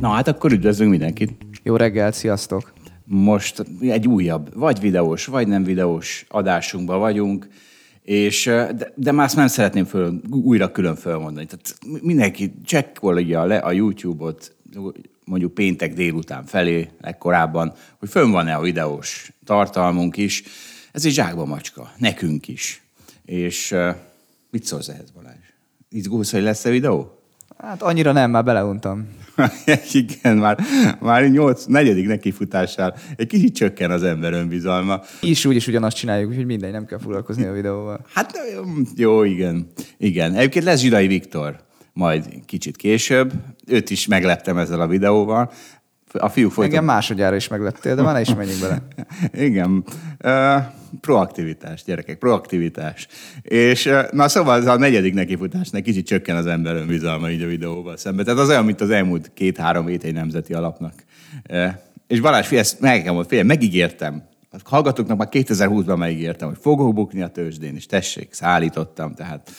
Na hát akkor üdvözlünk mindenkit. Jó reggelt, sziasztok! Most egy újabb, vagy videós, vagy nem videós adásunkban vagyunk, és, de, de már azt nem szeretném föl, újra külön fölmondani. Tehát mindenki csekkolja le a YouTube-ot, mondjuk péntek délután felé, legkorábban, hogy fönn van-e a videós tartalmunk is. Ez egy zsákba macska, nekünk is. És mit szólsz ehhez, Balázs? Izgulsz, hogy lesz-e videó? Hát annyira nem, már beleuntam. Igen, már, már nyolc, negyedik nekifutásával egy kicsit csökken az ember önbizalma. Is úgy is ugyanazt csináljuk, úgyhogy mindegy, nem kell foglalkozni a videóval. Hát jó, igen. Igen. Egyébként lesz Zsidai Viktor majd kicsit később. Őt is megleptem ezzel a videóval. A fiúk folytat... Engem másodjára is meglettél, de már ne is menjünk bele. Igen. Uh, proaktivitás, gyerekek, proaktivitás. És uh, na szóval ez a negyedik nekifutásnak kicsit csökken az ember önbizalma így a videóval szemben. Tehát az olyan, mint az elmúlt két-három hét egy nemzeti alapnak. Uh, és Balázs, figyelj, ezt meg, figyelj, megígértem. A hallgatóknak már 2020-ban megígértem, hogy fogok bukni a tőzsdén, és tessék, szállítottam, tehát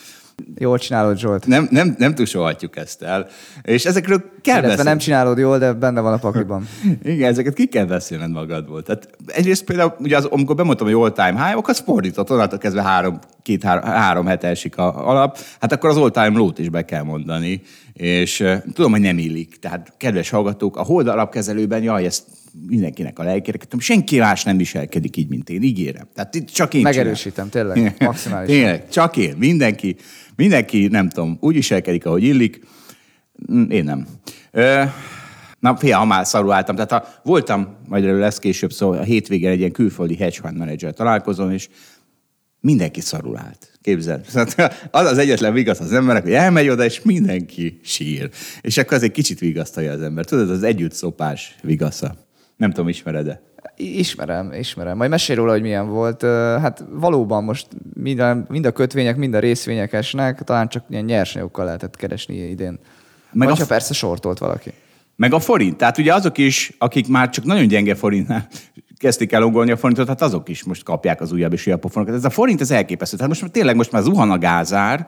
Jól csinálod, Zsolt. Nem, nem, nem tusolhatjuk ezt el. És ezekről kell beszélni. nem csinálod jól, de benne van a pakliban. Igen, ezeket ki kell beszélned magadból. Tehát egyrészt például, ugye az, amikor bemondtam, hogy all-time high, akkor fordított, onnantól kezdve három, két, három, három hete esik a alap, hát akkor az all-time low is be kell mondani. És uh, tudom, hogy nem illik. Tehát, kedves hallgatók, a hold alapkezelőben, jaj, ezt mindenkinek a lelkéreket, senki más nem viselkedik így, mint én, ígérem. Tehát itt csak én Megerősítem, csinálom. tényleg, maximálisan. tényleg, csak én, mindenki, mindenki, nem tudom, úgy viselkedik, ahogy illik, mm, én nem. Ö, na, fia, ha már szarul álltam. Tehát ha voltam, majd erről lesz később szó, a hétvégén egy ilyen külföldi hedge fund manager találkozom, és mindenki szarul állt. Képzeld. Az az egyetlen vigasz az emberek, hogy elmegy oda, és mindenki sír. És akkor az egy kicsit vigasztalja az ember. Tudod, az együtt szopás vigasza. Nem tudom, ismered-e? Ismerem, ismerem. Majd mesélj róla, hogy milyen volt. Hát valóban most mind a, mind a kötvények, mind a részvények esnek, talán csak ilyen nyersanyagokkal lehetett keresni idén. Meg Vagy a... ha persze sortolt valaki. Meg a forint. Tehát ugye azok is, akik már csak nagyon gyenge forintnál kezdték el ongolni a forintot, hát azok is most kapják az újabb és újabb pofonokat. Ez a forint, ez elképesztő. Tehát most tényleg most már zuhan a gázár,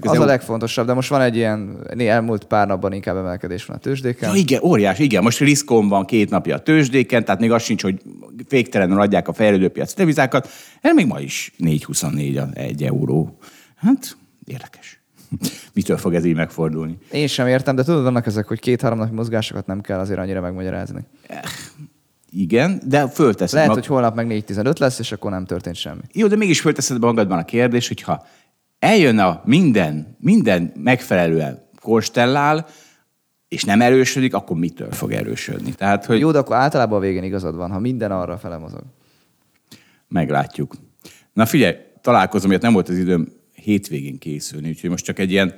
az a legfontosabb, de most van egy ilyen, elmúlt pár napban inkább emelkedés van a tőzsdéken. Ja, igen, óriás, igen. Most riszkon van két napja a tőzsdéken, tehát még az sincs, hogy féktelenül adják a fejlődőpiac devizákat. Ez még ma is 4,24 egy euró. Hát, érdekes. Mitől fog ez így megfordulni? Én sem értem, de tudod, vannak ezek, hogy két-három napi mozgásokat nem kell azért annyira megmagyarázni. Igen, de fölteszed. Lehet, mag... hogy holnap meg 4-15 lesz, és akkor nem történt semmi. Jó, de mégis fölteszed magadban a kérdés, hogy ha eljön a minden, minden megfelelően konstellál, és nem erősödik, akkor mitől fog erősödni? Tehát, hogy... Jó, de akkor általában a végén igazad van, ha minden arra fele mozog. Meglátjuk. Na figyelj, találkozom, miért nem volt az időm hétvégén készülni, úgyhogy most csak egy ilyen,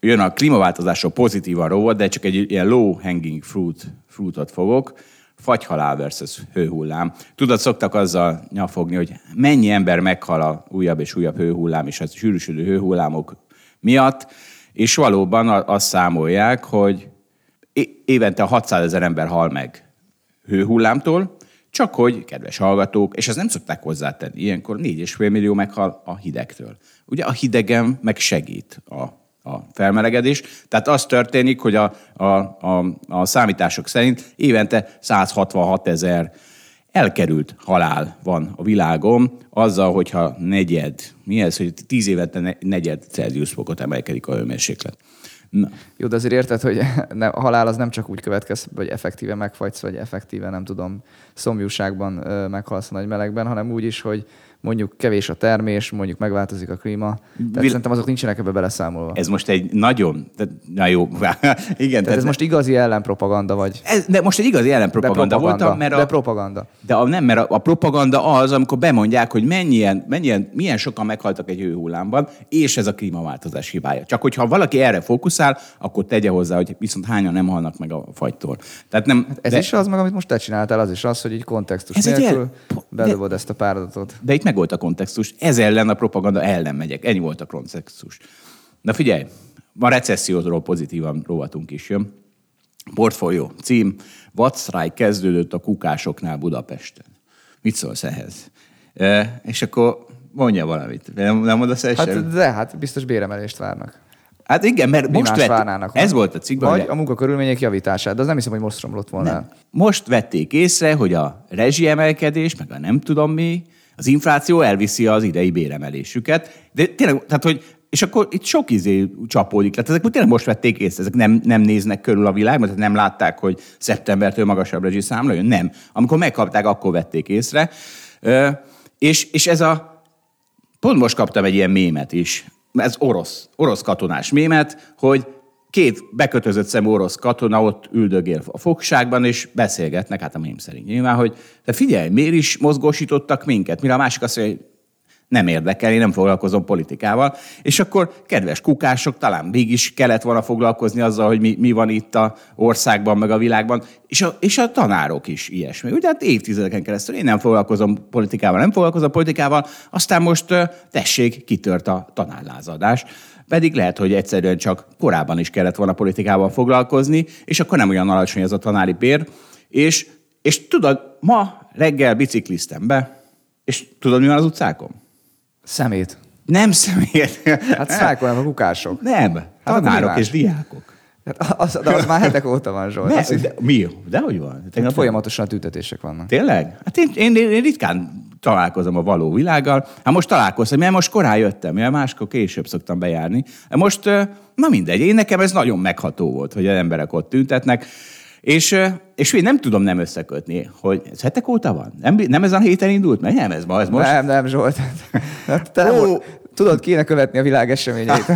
jön a klímaváltozásról pozitívan rovat, de csak egy ilyen low hanging fruit, fruitot fogok fagyhalál versus hőhullám. Tudod, szoktak azzal nyafogni, hogy mennyi ember meghal a újabb és újabb hőhullám és a sűrűsödő hőhullámok miatt, és valóban azt számolják, hogy évente 600 ezer ember hal meg hőhullámtól, csak hogy, kedves hallgatók, és ezt nem szokták hozzátenni, ilyenkor 4,5 millió meghal a hidegtől. Ugye a hidegem meg segít a a felmelegedés. Tehát az történik, hogy a, a, a, a számítások szerint évente 166 ezer elkerült halál van a világon, azzal, hogyha negyed, mi ez, hogy tíz évente negyed Celsius fokot emelkedik a hőmérséklet. Na. Jó, de azért érted, hogy ne, a halál az nem csak úgy következ, hogy effektíve megfagysz, vagy effektíve, nem tudom, szomjúságban meghalsz a nagy melegben, hanem úgy is, hogy mondjuk kevés a termés, mondjuk megváltozik a klíma. Tehát Vil- szerintem azok nincsenek ebbe beleszámolva. Ez most egy nagyon, de- na jó, igen. Tehát ez most igazi ellenpropaganda vagy? ez, de most egy igazi ellenpropaganda voltam, mert de a, propaganda. de a, nem, mert a, a propaganda az, amikor bemondják, hogy mennyien, mennyien, milyen sokan meghaltak egy hőhullámban, és ez a klímaváltozás hibája. Csak hogyha valaki erre fókuszál, akkor tegye hozzá, hogy viszont hányan nem halnak meg a fagytól. Tehát nem, Ez de, is az meg, amit most te csináltál, az is az, hogy így kontextus Ez nélkül el- de- bedobod ezt a páradatot. de itt meg volt a kontextus. Ez ellen a propaganda ellen megyek. Ennyi volt a kontextus. Na figyelj, ma recesszióról pozitívan rovatunk is jön. Portfólió cím. Vadsztrájk kezdődött a kukásoknál Budapesten. Mit szólsz ehhez? E, és akkor mondja valamit. Nem, nem mondasz el Hát, de hát biztos béremelést várnak. hát igen, mert Mi most vett, ez nem? volt a cikkben, Vagy a munkakörülmények javítását, de az nem hiszem, hogy most romlott volna el. Most vették észre, hogy a rezsiemelkedés, meg a nem tudom mi, az infláció elviszi az idei béremelésüket. De tényleg, tehát, hogy és akkor itt sok izé csapódik le. Ezek tényleg most vették észre, ezek nem, nem néznek körül a világban, tehát nem látták, hogy szeptembertől magasabb számla jön. Nem. Amikor megkapták, akkor vették észre. Ö, és, és ez a Pont most kaptam egy ilyen mémet is. Ez orosz, orosz katonás mémet, hogy két bekötözött szemű orosz katona ott üldögél a fogságban, és beszélgetnek, hát a mém szerint nyilván, hogy de figyelj, miért is mozgósítottak minket? Mire a másik azt mondja, hogy nem érdekel, én nem foglalkozom politikával. És akkor, kedves kukások, talán mégis kellett volna foglalkozni azzal, hogy mi, mi van itt a országban, meg a világban, és a, és a tanárok is ilyesmi. Ugye hát évtizedeken keresztül én nem foglalkozom politikával, nem foglalkozom politikával, aztán most tessék, kitört a tanárlázadás. Pedig lehet, hogy egyszerűen csak korábban is kellett volna politikával foglalkozni, és akkor nem olyan alacsony ez a tanári bér. És, és tudod, ma reggel bicikliztem be, és tudod, mi van az utcákon? Szemét. Nem személyet. Hát sztrájkolnak a kukások. Nem, Hát tanárok és diákok. Hát az, de az már hetek óta van, Zsolt. Ne, Az, de, mi? De hogy van? Tegnap folyamatosan tüntetések vannak. Tényleg? Hát én, én, én ritkán találkozom a való világgal. Hát most találkoztam, mert most korán jöttem, mert máskor később szoktam bejárni. Most, na mindegy, én nekem ez nagyon megható volt, hogy az emberek ott tüntetnek. És, és én nem tudom nem összekötni, hogy ez hetek óta van? Nem, nem ez a héten indult meg? Nem, ez ma, ez most. Nem, nem, Zsolt. Hát te nem, volt- tudod, kéne követni a világ eseményeit.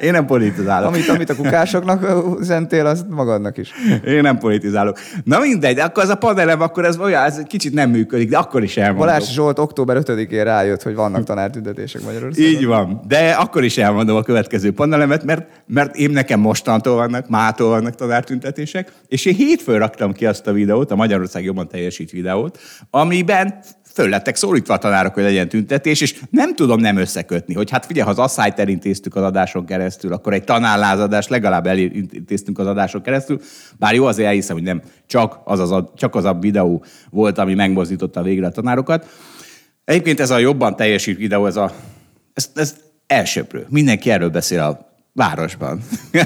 Én nem politizálok. Amit, amit a kukásoknak üzentél, azt magadnak is. Én nem politizálok. Na mindegy, akkor az a panelem, akkor ez olyan, ez kicsit nem működik, de akkor is elmondom. Balázs Zsolt október 5-én rájött, hogy vannak tanártüntetések Magyarországon. Így van. De akkor is elmondom a következő panelemet, mert, mert én nekem mostantól vannak, mától vannak tanártüntetések, és én hétfőn raktam ki azt a videót, a Magyarország jobban teljesít videót, amiben föl lettek szólítva a tanárok, hogy legyen tüntetés, és nem tudom nem összekötni, hogy hát figyelj, ha az asszályt elintéztük az adáson keresztül, akkor egy tanárlázadást legalább elintéztünk az adáson keresztül, bár jó azért elhiszem, hogy nem csak az, az a, csak az a videó volt, ami megmozdította végre a tanárokat. Egyébként ez a jobban teljesít videó, ez a ez, ez elsőprő. Mindenki erről beszél a városban.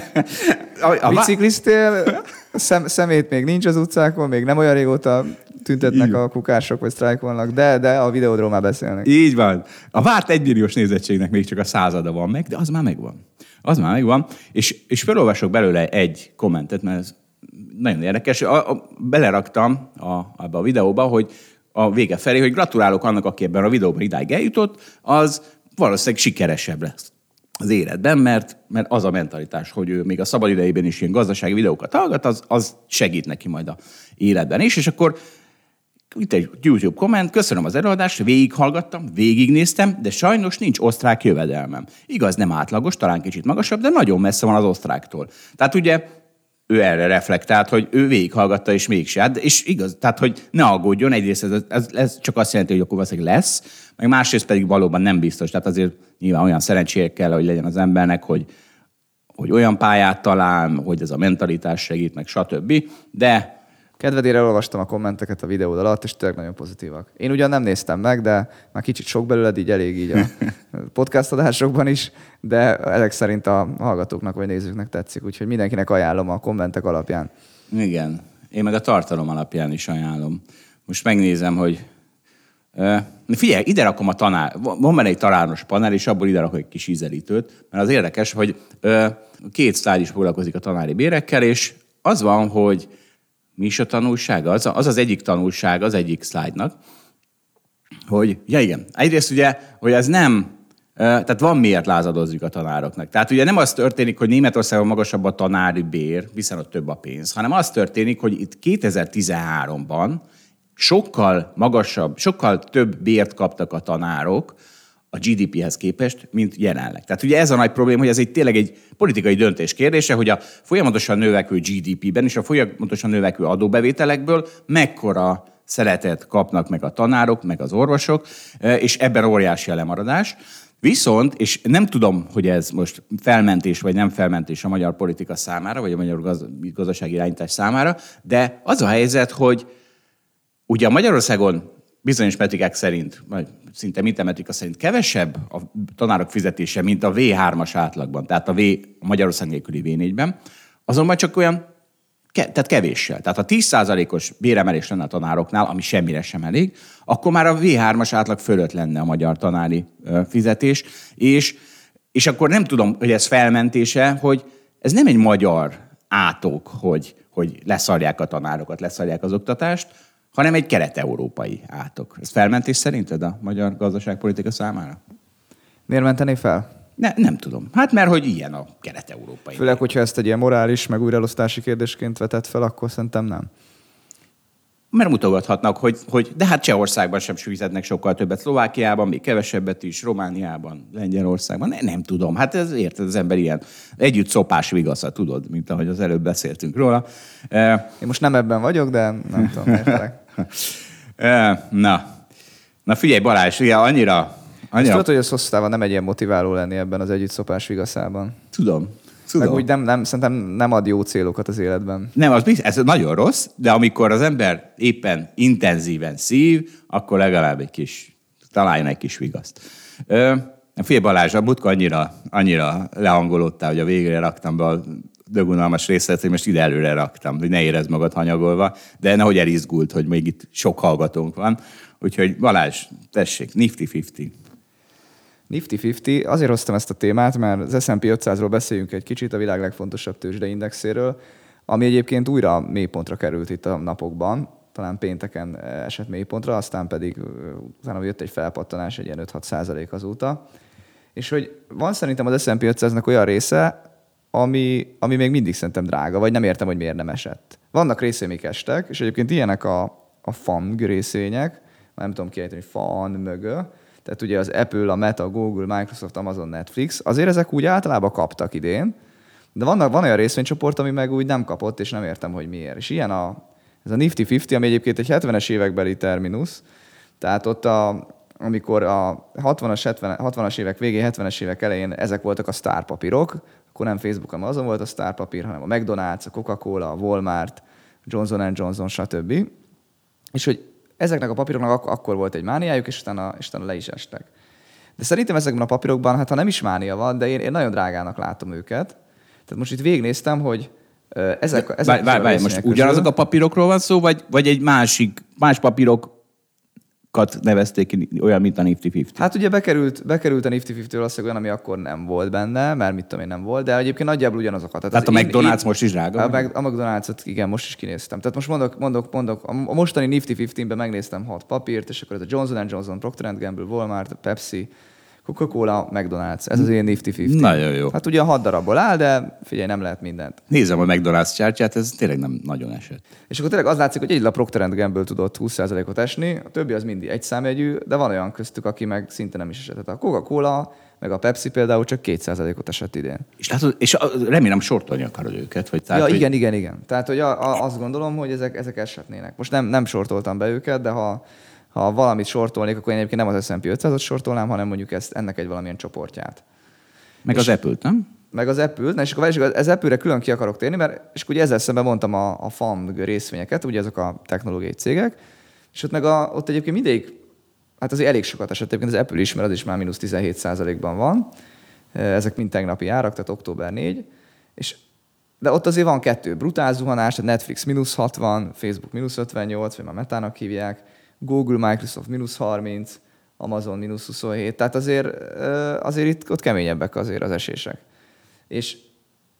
a, a, Bicikliztél, szem, szemét még nincs az utcákon, még nem olyan régóta tüntetnek a kukások, vagy sztrájkolnak, de, de a videódról már beszélnek. Így van. A várt egymilliós nézettségnek még csak a százada van meg, de az már megvan. Az már megvan. És, és felolvasok belőle egy kommentet, mert ez nagyon érdekes. A, a, beleraktam a, abba a videóba, hogy a vége felé, hogy gratulálok annak, aki ebben a videóban idáig eljutott, az valószínűleg sikeresebb lesz az életben, mert, mert az a mentalitás, hogy ő még a szabad idejében is ilyen gazdasági videókat hallgat, az, az segít neki majd a életben is, és akkor itt egy YouTube komment, köszönöm az előadást, végighallgattam, végignéztem, de sajnos nincs osztrák jövedelmem. Igaz, nem átlagos, talán kicsit magasabb, de nagyon messze van az osztráktól. Tehát ugye ő erre reflektált, hogy ő végighallgatta, és mégse. Hát, és igaz, tehát, hogy ne aggódjon, egyrészt ez, ez, ez csak azt jelenti, hogy akkor valószínűleg lesz, meg másrészt pedig valóban nem biztos. Tehát azért nyilván olyan szerencséje kell, hogy legyen az embernek, hogy, hogy olyan pályát talál, hogy ez a mentalitás segít, meg stb. De Kedvedére olvastam a kommenteket a videód alatt, és tényleg nagyon pozitívak. Én ugyan nem néztem meg, de már kicsit sok belőled, így elég így a podcast adásokban is, de ezek szerint a hallgatóknak vagy nézőknek tetszik, úgyhogy mindenkinek ajánlom a kommentek alapján. Igen, én meg a tartalom alapján is ajánlom. Most megnézem, hogy... Figyelj, ide rakom a tanár... Van benne egy tanáros panel, és abból ide rakok egy kis ízelítőt, mert az érdekes, hogy két szlájd is foglalkozik a tanári bérekkel, és az van, hogy mi is a tanulsága? Az az, az egyik tanulság az egyik szlájdnak, hogy, ja igen, egyrészt ugye, hogy ez nem, tehát van miért lázadozzuk a tanároknak. Tehát ugye nem az történik, hogy Németországon magasabb a tanári bér, hiszen ott több a pénz, hanem az történik, hogy itt 2013-ban sokkal magasabb, sokkal több bért kaptak a tanárok, a GDP-hez képest, mint jelenleg. Tehát ugye ez a nagy probléma, hogy ez egy tényleg egy politikai döntés kérdése, hogy a folyamatosan növekvő GDP-ben és a folyamatosan növekvő adóbevételekből mekkora szeretet kapnak meg a tanárok, meg az orvosok, e, és ebben óriási a lemaradás. Viszont, és nem tudom, hogy ez most felmentés vagy nem felmentés a magyar politika számára, vagy a magyar gaz- gazdasági irányítás számára, de az a helyzet, hogy ugye Magyarországon bizonyos metrikák szerint, vagy szinte minden metrika szerint kevesebb a tanárok fizetése, mint a V3-as átlagban, tehát a V a Magyarország nélküli V4-ben, azonban csak olyan, tehát kevéssel. Tehát ha 10%-os béremelés lenne a tanároknál, ami semmire sem elég, akkor már a V3-as átlag fölött lenne a magyar tanári fizetés, és, és akkor nem tudom, hogy ez felmentése, hogy ez nem egy magyar átok, hogy, hogy leszarják a tanárokat, leszarják az oktatást, hanem egy kelet-európai átok. Ez felmentés szerinted a magyar gazdaságpolitika számára? Miért mentené fel? Ne, nem tudom. Hát mert hogy ilyen a kelet-európai. Főleg, hogyha ezt egy ilyen morális, meg újraelosztási kérdésként vetett fel, akkor szerintem nem. Mert mutogathatnak, hogy, hogy de hát Csehországban sem fizetnek sokkal többet, Szlovákiában még kevesebbet is, Romániában, Lengyelországban, ne, nem tudom. Hát ez érted, az ember ilyen együtt szopás vigasza, tudod, mint ahogy az előbb beszéltünk róla. Én most nem ebben vagyok, de nem tudom, értelek. Na, na figyelj Balázs, ugye annyira... annyira... tudod, hogy az hosszú nem egy ilyen motiváló lenni ebben az együttszopás vigaszában. Tudom. Tudom. Meg úgy nem, nem, szerintem nem ad jó célokat az életben. Nem, az biztos, ez nagyon rossz, de amikor az ember éppen intenzíven szív, akkor legalább egy kis, találjon egy kis vigaszt. Ö, Fél Balázs, a mutka annyira, annyira lehangolódtál, hogy a végre raktam be a dögunalmas részlet, hogy most ide előre raktam, hogy ne érezd magad hanyagolva, de nehogy elizgult, hogy még itt sok hallgatónk van. Úgyhogy Balázs, tessék, Nifty 50. Nifty 50, azért hoztam ezt a témát, mert az S&P 500-ról beszéljünk egy kicsit, a világ legfontosabb tőzsdeindexéről, ami egyébként újra mélypontra került itt a napokban, talán pénteken esett mélypontra, aztán pedig utána jött egy felpattanás, egy ilyen 5-6 százalék azóta. És hogy van szerintem az S&P 500-nak olyan része, ami, ami még mindig szerintem drága, vagy nem értem, hogy miért nem esett. Vannak részei, amik estek, és egyébként ilyenek a, a FANG részvények, nem tudom kiejteni, FAN mögö, tehát ugye az Apple, a Meta, Google, Microsoft, Amazon, Netflix, azért ezek úgy általában kaptak idén, de vannak, van olyan részvénycsoport, ami meg úgy nem kapott, és nem értem, hogy miért. És ilyen a, ez a Nifty 50, ami egyébként egy 70-es évekbeli terminus, tehát ott a, amikor a 60-as, 70, 60-as évek végén, 70-es évek elején ezek voltak a sztárpapírok, akkor nem Facebook, hanem azon volt a sztárpapír, hanem a McDonald's, a Coca-Cola, a Walmart, Johnson Johnson, stb. És hogy ezeknek a papíroknak ak- akkor volt egy mániájuk, és utána, és utána le is estek. De szerintem ezekben a papírokban, hát ha nem is mánia van, de én, én nagyon drágának látom őket. Tehát most itt végignéztem, hogy ezek, ezek várj, várj, várj, most ugyanazok a papírokról van szó, vagy, vagy egy másik, más papírok kat nevezték ki, olyan, mint a Nifty 50. Hát ugye bekerült, bekerült a Nifty 50 valószínűleg olyan, ami akkor nem volt benne, mert mit tudom én nem volt, de egyébként nagyjából ugyanazokat. Tehát, Tehát a McDonald's én, most is drága? A, a McDonald's-ot igen, most is kinéztem. Tehát most mondok, mondok, mondok a mostani Nifty 15-ben megnéztem hat papírt, és akkor ez a Johnson Johnson, Procter Gamble, Walmart, Pepsi, Coca-Cola, McDonald's. Ez az én Nifty 50. Nagyon jó. Hát ugye a hat darabból áll, de figyelj, nem lehet mindent. Nézem a McDonald's csártyát, ez tényleg nem nagyon esett. És akkor tényleg az látszik, hogy egy a Procter Gamble tudott 20%-ot esni, a többi az mindig egy számjegyű, de van olyan köztük, aki meg szinte nem is esett. A Coca-Cola, meg a Pepsi például csak 2%-ot esett idén. És, látod, és remélem sortolni akarod őket. Vagy tehát, ja, hogy... igen, igen, igen. Tehát, hogy a, a, azt gondolom, hogy ezek, ezek esetnének. Most nem, nem sortoltam be őket, de ha ha valamit sortolnék, akkor én egyébként nem az S&P 500-ot sortolnám, hanem mondjuk ezt, ennek egy valamilyen csoportját. Meg és az Apple-t, nem? Meg az Apple-t, na és akkor az Apple-re külön ki akarok térni, mert és ugye ezzel szemben mondtam a, a FANG részvényeket, ugye ezek a technológiai cégek, és ott meg a, ott egyébként mindig, hát azért elég sokat esett, egyébként az Apple is, mert az is már mínusz 17 ban van, ezek mind tegnapi árak, tehát október 4, és de ott azért van kettő. Brutál zuhanás, tehát Netflix mínusz 60, Facebook mínusz 58, vagy már metának hívják, Google, Microsoft mínusz 30, Amazon mínusz 27, tehát azért, azért itt ott keményebbek azért az esések. És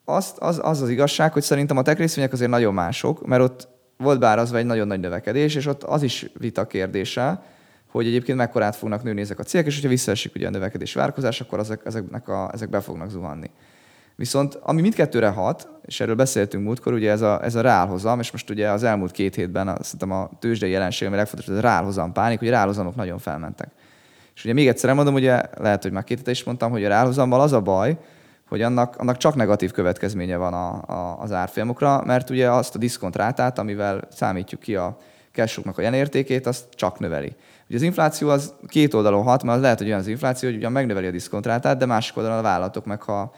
azt, az, az az igazság, hogy szerintem a tech részvények azért nagyon mások, mert ott volt bár az egy nagyon nagy növekedés, és ott az is vita kérdése, hogy egyébként mekkorát fognak nőni ezek a cégek, és hogyha visszaesik ugye a növekedési várkozás, akkor ezek, ezeknek a, ezek be fognak zuhanni. Viszont ami mindkettőre hat, és erről beszéltünk múltkor, ugye ez a, ez a rálhozam, és most ugye az elmúlt két hétben azt szerintem a tőzsdei jelenség, ami legfontosabb, ez a rálhozam pánik, hogy a rálhozamok nagyon felmentek. És ugye még egyszer mondom, ugye lehet, hogy már két is mondtam, hogy a rálhozammal az a baj, hogy annak, annak csak negatív következménye van a, a, az árfolyamokra, mert ugye azt a diszkontrátát, amivel számítjuk ki a cashoknak a jelenértékét, azt csak növeli. Ugye az infláció az két oldalon hat, mert az lehet, hogy olyan az infláció, hogy ugyan megnöveli a diszkontrátát, de másik oldalon a vállalatok meg ha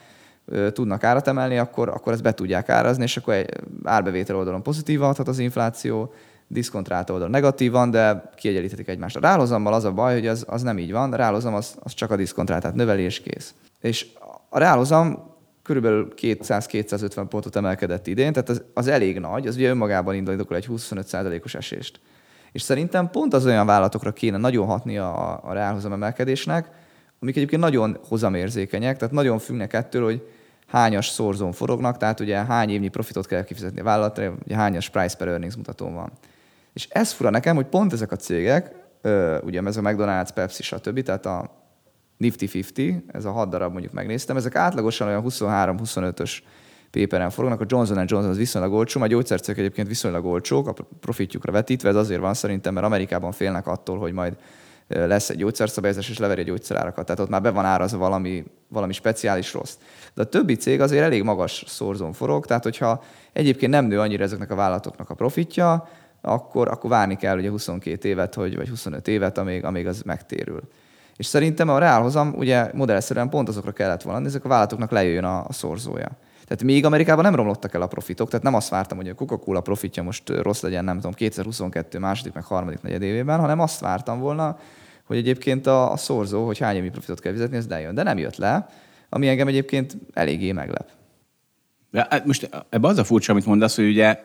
tudnak árat emelni, akkor, akkor ezt be tudják árazni, és akkor egy árbevétel oldalon pozitív hathat az infláció, diszkontrált oldalon negatívan, de kiegyenlíthetik egymást. A rálozammal az a baj, hogy az, az nem így van, a rálozam az, az csak a diszkontrátát növeli és kész. És a reálhozam körülbelül 200-250 pontot emelkedett idén, tehát az, az elég nagy, az ugye önmagában indul egy 25%-os esést. És szerintem pont az olyan vállalatokra kéne nagyon hatni a, a reálhozam emelkedésnek, amik egyébként nagyon hozamérzékenyek, tehát nagyon függnek ettől, hogy hányas szorzón forognak, tehát ugye hány évnyi profitot kell kifizetni a vállalatra, ugye hányas price per earnings mutató van. És ez fura nekem, hogy pont ezek a cégek, ugye ez a McDonald's, Pepsi, stb., tehát a Nifty 50, ez a hat darab mondjuk megnéztem, ezek átlagosan olyan 23-25-ös péperen forognak, a Johnson Johnson az viszonylag olcsó, a gyógyszercégek egyébként viszonylag olcsók, a profitjukra vetítve, ez azért van szerintem, mert Amerikában félnek attól, hogy majd lesz egy gyógyszerszabályozás, és leveri a gyógyszerárakat. Tehát ott már be van árazva valami, valami speciális rossz. De a többi cég azért elég magas szorzón forog, tehát hogyha egyébként nem nő annyira ezeknek a vállalatoknak a profitja, akkor, akkor várni kell ugye 22 évet, hogy, vagy 25 évet, amíg, amíg az megtérül. És szerintem a reálhozam ugye modellszerűen pont azokra kellett volna, ezek a vállalatoknak lejöjjön a, a szorzója. Tehát még Amerikában nem romlottak el a profitok, tehát nem azt vártam, hogy a Coca-Cola profitja most rossz legyen, nem tudom, 2022 második, meg harmadik negyed évében, hanem azt vártam volna, hogy egyébként a, a szorzó, hogy hány évi profitot kell fizetni, ez lejön. De nem jött le, ami engem egyébként eléggé meglep. De hát most ebben az a furcsa, amit mondasz, hogy ugye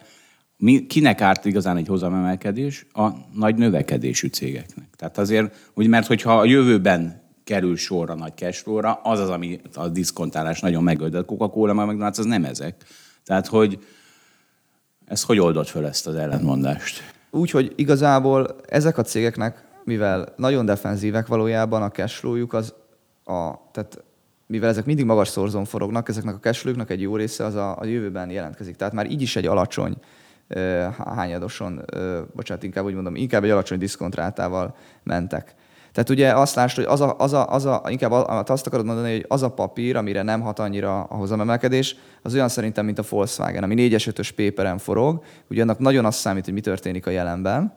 mi, kinek árt igazán egy hozamemelkedés? A nagy növekedésű cégeknek. Tehát azért, úgy, mert hogyha a jövőben kerül sorra nagy cashflow-ra, az az, ami a diszkontálás nagyon megöld. A Coca-Cola, meg McDonald's, az nem ezek. Tehát, hogy ez hogy oldott föl ezt az ellentmondást? Úgy, hogy igazából ezek a cégeknek, mivel nagyon defenzívek valójában a cashflow-juk, az a, tehát mivel ezek mindig magas szorzón forognak, ezeknek a cashflow egy jó része az a, a jövőben jelentkezik. Tehát már így is egy alacsony hányadoson, bocsánat, inkább úgy mondom, inkább egy alacsony diszkontrátával mentek. Tehát ugye azt lásd, hogy az a, az a, az a, inkább azt akarod mondani, hogy az a papír, amire nem hat annyira a hozamemelkedés, az olyan szerintem, mint a Volkswagen, ami 4-es 5-ös péperen forog, ugye annak nagyon azt számít, hogy mi történik a jelenben,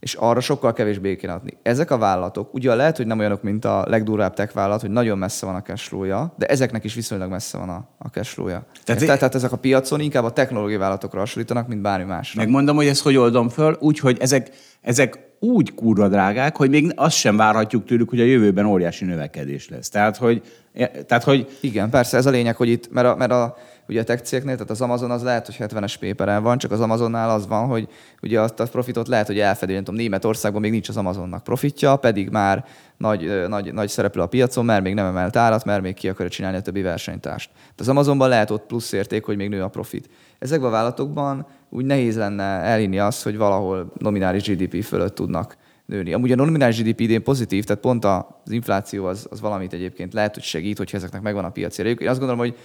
és arra sokkal kevésbé kéne adni. Ezek a vállalatok, ugye lehet, hogy nem olyanok, mint a legdurvább tech vállalat, hogy nagyon messze van a cashflow de ezeknek is viszonylag messze van a, a cashflow-ja. Tehát, tehát, tehát ezek a piacon inkább a technológiai vállalatokra hasonlítanak, mint bármi másra. Megmondom, hogy ezt hogy oldom föl, úgy, hogy ezek, ezek úgy kurva drágák, hogy még azt sem várhatjuk tőlük, hogy a jövőben óriási növekedés lesz. Tehát, hogy, tehát, hogy... Igen, persze, ez a lényeg, hogy itt, mert a, mert a ugye a tech cégnél, tehát az Amazon az lehet, hogy 70-es péperen van, csak az Amazonnál az van, hogy ugye azt a profitot lehet, hogy elfedi, nem tudom, Németországban még nincs az Amazonnak profitja, pedig már nagy, nagy, nagy szereplő a piacon, mert még nem emelt árat, mert még ki akarja csinálni a többi versenytást. De az Amazonban lehet ott plusz érték, hogy még nő a profit. Ezekben a vállalatokban úgy nehéz lenne elhinni azt, hogy valahol nominális GDP fölött tudnak nőni. Amúgy a nominális GDP idén pozitív, tehát pont az infláció az, az valamit egyébként lehet, hogy segít, hogyha ezeknek megvan a piaci Én azt gondolom, hogy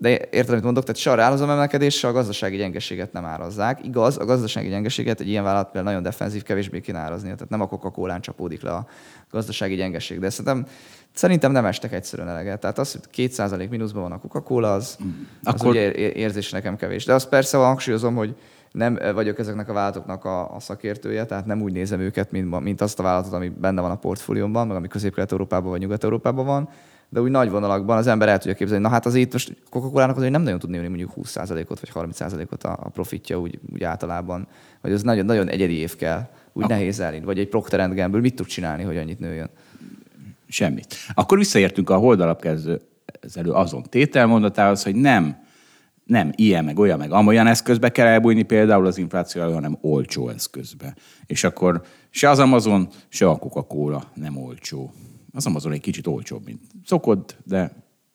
de érted, amit mondok, tehát se a reálhozam emelkedés, se a gazdasági gyengeséget nem árazzák. Igaz, a gazdasági gyengeséget egy ilyen vállalat például nagyon defenzív, kevésbé kéne árazni, tehát nem a coca csapódik le a gazdasági gyengeség. De szerintem, szerintem nem estek egyszerűen eleget. Tehát az, hogy 2% mínuszban van a Coca-Cola, az, az Akkor... ugye érzés nekem kevés. De azt persze hangsúlyozom, hogy nem vagyok ezeknek a vállalatoknak a, a szakértője, tehát nem úgy nézem őket, mint, mint azt a vállalatot, ami benne van a portfóliómban, meg ami közép-kelet-európában vagy nyugat-európában van, de úgy nagy vonalakban az ember el tudja képzelni. Na hát az itt most Coca-Cola-nak azért nem nagyon tudni nőni mondjuk 20%-ot vagy 30%-ot a, a profitja úgy, úgy általában, vagy az nagyon, nagyon egyedi év kell, úgy a... nehéz elindni. Vagy egy Procter Gamble mit tud csinálni, hogy annyit nőjön? Semmit. Akkor visszaértünk a holdalapkezelő azon tételmondatához, hogy nem nem ilyen, meg olyan, meg amolyan eszközbe kell elbújni például az infláció, hanem olcsó eszközbe. És akkor se az Amazon, se a Coca-Cola nem olcsó. Az Amazon egy kicsit olcsóbb, mint szokott, de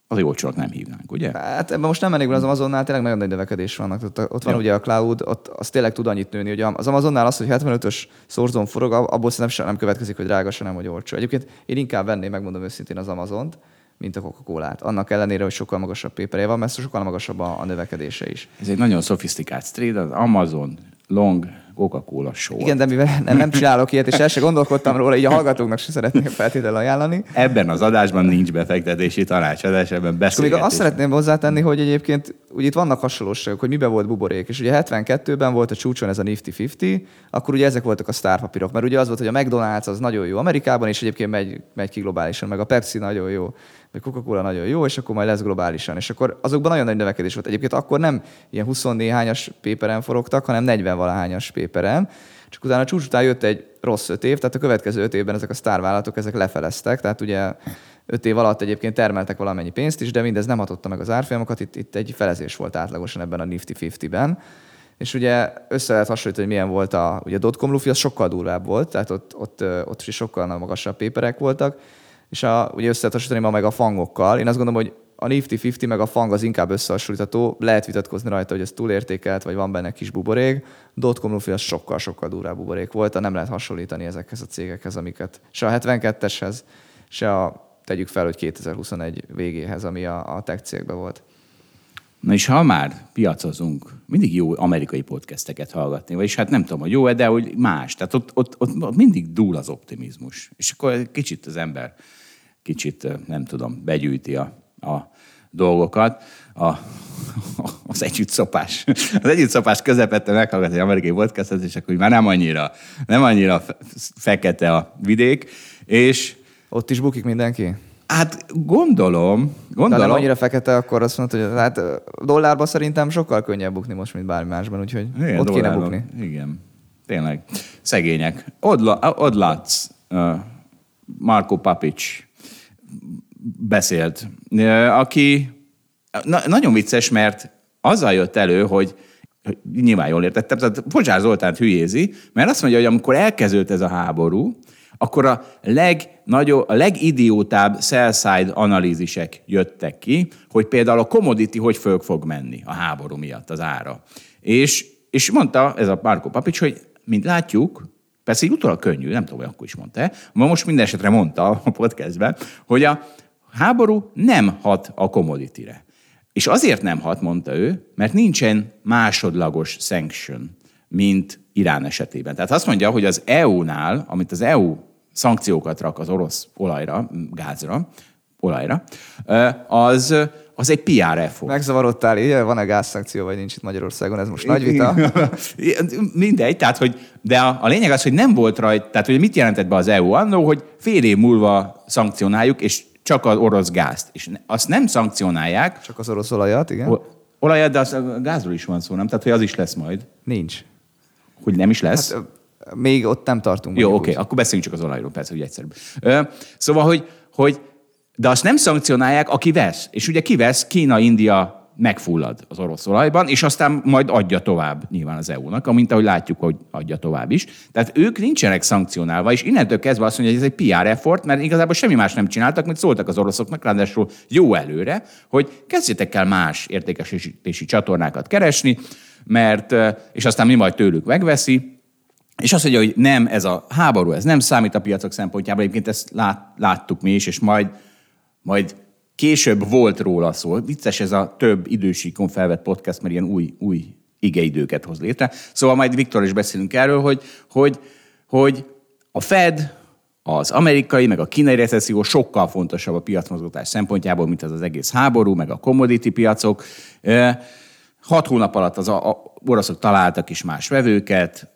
az olcsónak nem hívnánk, ugye? Hát ebben most nem mennék az Amazonnál, tényleg nagyon nagy növekedés vannak. Ott, ott van ja. ugye a cloud, ott az tényleg tud annyit nőni, hogy az Amazonnál az, hogy 75-ös szorzón forog, abból szerintem nem következik, hogy drága, se nem, hogy olcsó. Egyébként én inkább venném, megmondom őszintén az Amazont, mint a Coca-Colát. Annak ellenére, hogy sokkal magasabb péperje van, mert sokkal magasabb a, a növekedése is. Ez egy nagyon szofisztikált trade, az Amazon, Long, Coca-Cola sor. Igen, de mivel nem, nem csinálok ilyet, és el se gondolkodtam róla, így a hallgatóknak se szeretnék feltétlenül ajánlani. Ebben az adásban nincs befektetési tanácsadás, ebben beszélgetés. Még azt szeretném hozzátenni, hogy egyébként ugye itt vannak hasonlóságok, hogy miben volt buborék. És ugye 72-ben volt a csúcson ez a Nifty 50, akkor ugye ezek voltak a sztárpapírok. Mert ugye az volt, hogy a McDonald's az nagyon jó Amerikában, és egyébként megy, megy ki globálisan, meg a Pepsi nagyon jó vagy Coca-Cola nagyon jó, és akkor majd lesz globálisan. És akkor azokban nagyon nagy növekedés volt. Egyébként akkor nem ilyen 20 néhányas péperen forogtak, hanem 40 valahányas péperen. Csak utána a csúcs után jött egy rossz öt év, tehát a következő öt évben ezek a sztárvállalatok ezek lefeleztek, tehát ugye öt év alatt egyébként termeltek valamennyi pénzt is, de mindez nem hatotta meg az árfolyamokat, itt, itt egy felezés volt átlagosan ebben a Nifty 50-ben. És ugye össze lehet hasonlítani, hogy milyen volt a, ugye a dotcom lufi, az sokkal durvább volt, tehát ott, ott, ott is sokkal magasabb péperek voltak, és a, ugye összehasonlítani ma meg a fangokkal. Én azt gondolom, hogy a Nifty 50 meg a fang az inkább összehasonlítható, lehet vitatkozni rajta, hogy ez túlértékelt, vagy van benne kis buborék. Dotcom Luffy az sokkal-sokkal durvább buborék volt, nem lehet hasonlítani ezekhez a cégekhez, amiket se a 72-eshez, se a tegyük fel, hogy 2021 végéhez, ami a, a tech cégben volt. Na és ha már piacozunk, mindig jó amerikai podcasteket hallgatni, vagyis hát nem tudom, hogy jó de hogy más. Tehát ott, ott, ott mindig dúl az optimizmus. És akkor kicsit az ember, kicsit nem tudom, begyűjti a, a dolgokat. A, az együttszopás. Az együttszopás közepette meghallgatni egy amerikai podcastet, és akkor már nem annyira, nem annyira fekete a vidék, és ott is bukik mindenki? Hát gondolom, gondolom. De annyira fekete, akkor azt mondta, hogy hát dollárban szerintem sokkal könnyebb bukni most, mint bármi másban, úgyhogy igen, ott kéne bukni. Igen, tényleg. Szegények. Ott látsz, uh, Marko Papics beszélt, uh, aki na, nagyon vicces, mert azzal jött elő, hogy nyilván jól értettem, tehát Pozsár Zoltán hülyézi, mert azt mondja, hogy amikor elkezdődött ez a háború, akkor a legnagyobb, a legidiótább sell-side analízisek jöttek ki, hogy például a commodity hogy föl fog menni a háború miatt az ára. És, és mondta ez a Marko Papics, hogy mint látjuk, persze így utólag könnyű, nem tudom, hogy akkor is mondta ma most minden esetre mondta a podcastben, hogy a háború nem hat a commodity-re. És azért nem hat, mondta ő, mert nincsen másodlagos sanction, mint Irán esetében. Tehát azt mondja, hogy az EU-nál, amit az EU szankciókat rak az orosz olajra, gázra, olajra, az, az egy PR effort. Megzavarodtál, így? Van-e gázszankció, vagy nincs itt Magyarországon? Ez most nagy vita. Mindegy, tehát, hogy, de a, a lényeg az, hogy nem volt rajta, tehát hogy mit jelentett be az EU annó, hogy fél év múlva szankcionáljuk, és csak az orosz gázt. És azt nem szankcionálják. Csak az orosz olajat, igen. Olajat, de az, a gázról is van szó, nem? Tehát, hogy az is lesz majd. Nincs. Hogy nem is lesz? Hát, még ott nem tartunk. Jó, oké, okay. akkor beszéljünk csak az olajról, persze, hogy egyszerűbb. Szóval, hogy, hogy de azt nem szankcionálják, aki vesz. És ugye ki vesz? Kína, India megfullad az orosz olajban, és aztán majd adja tovább nyilván az EU-nak, amint ahogy látjuk, hogy adja tovább is. Tehát ők nincsenek szankcionálva, és innentől kezdve azt mondja, hogy ez egy PR effort, mert igazából semmi más nem csináltak, mint szóltak az oroszoknak, ráadásul jó előre, hogy kezdjétek el más értékesítési csatornákat keresni, mert, és aztán mi majd tőlük megveszi, és azt mondja, hogy nem, ez a háború, ez nem számít a piacok szempontjából, egyébként ezt lát, láttuk mi is, és majd, majd később volt róla szó. Vicces ez a több idősíkon felvett podcast, mert ilyen új, új igeidőket hoz létre. Szóval majd Viktor is beszélünk erről, hogy, hogy, hogy a Fed, az amerikai, meg a kínai recesszió sokkal fontosabb a piacmozgatás szempontjából, mint az az egész háború, meg a commodity piacok. Hat hónap alatt az a, a oroszok találtak is más vevőket.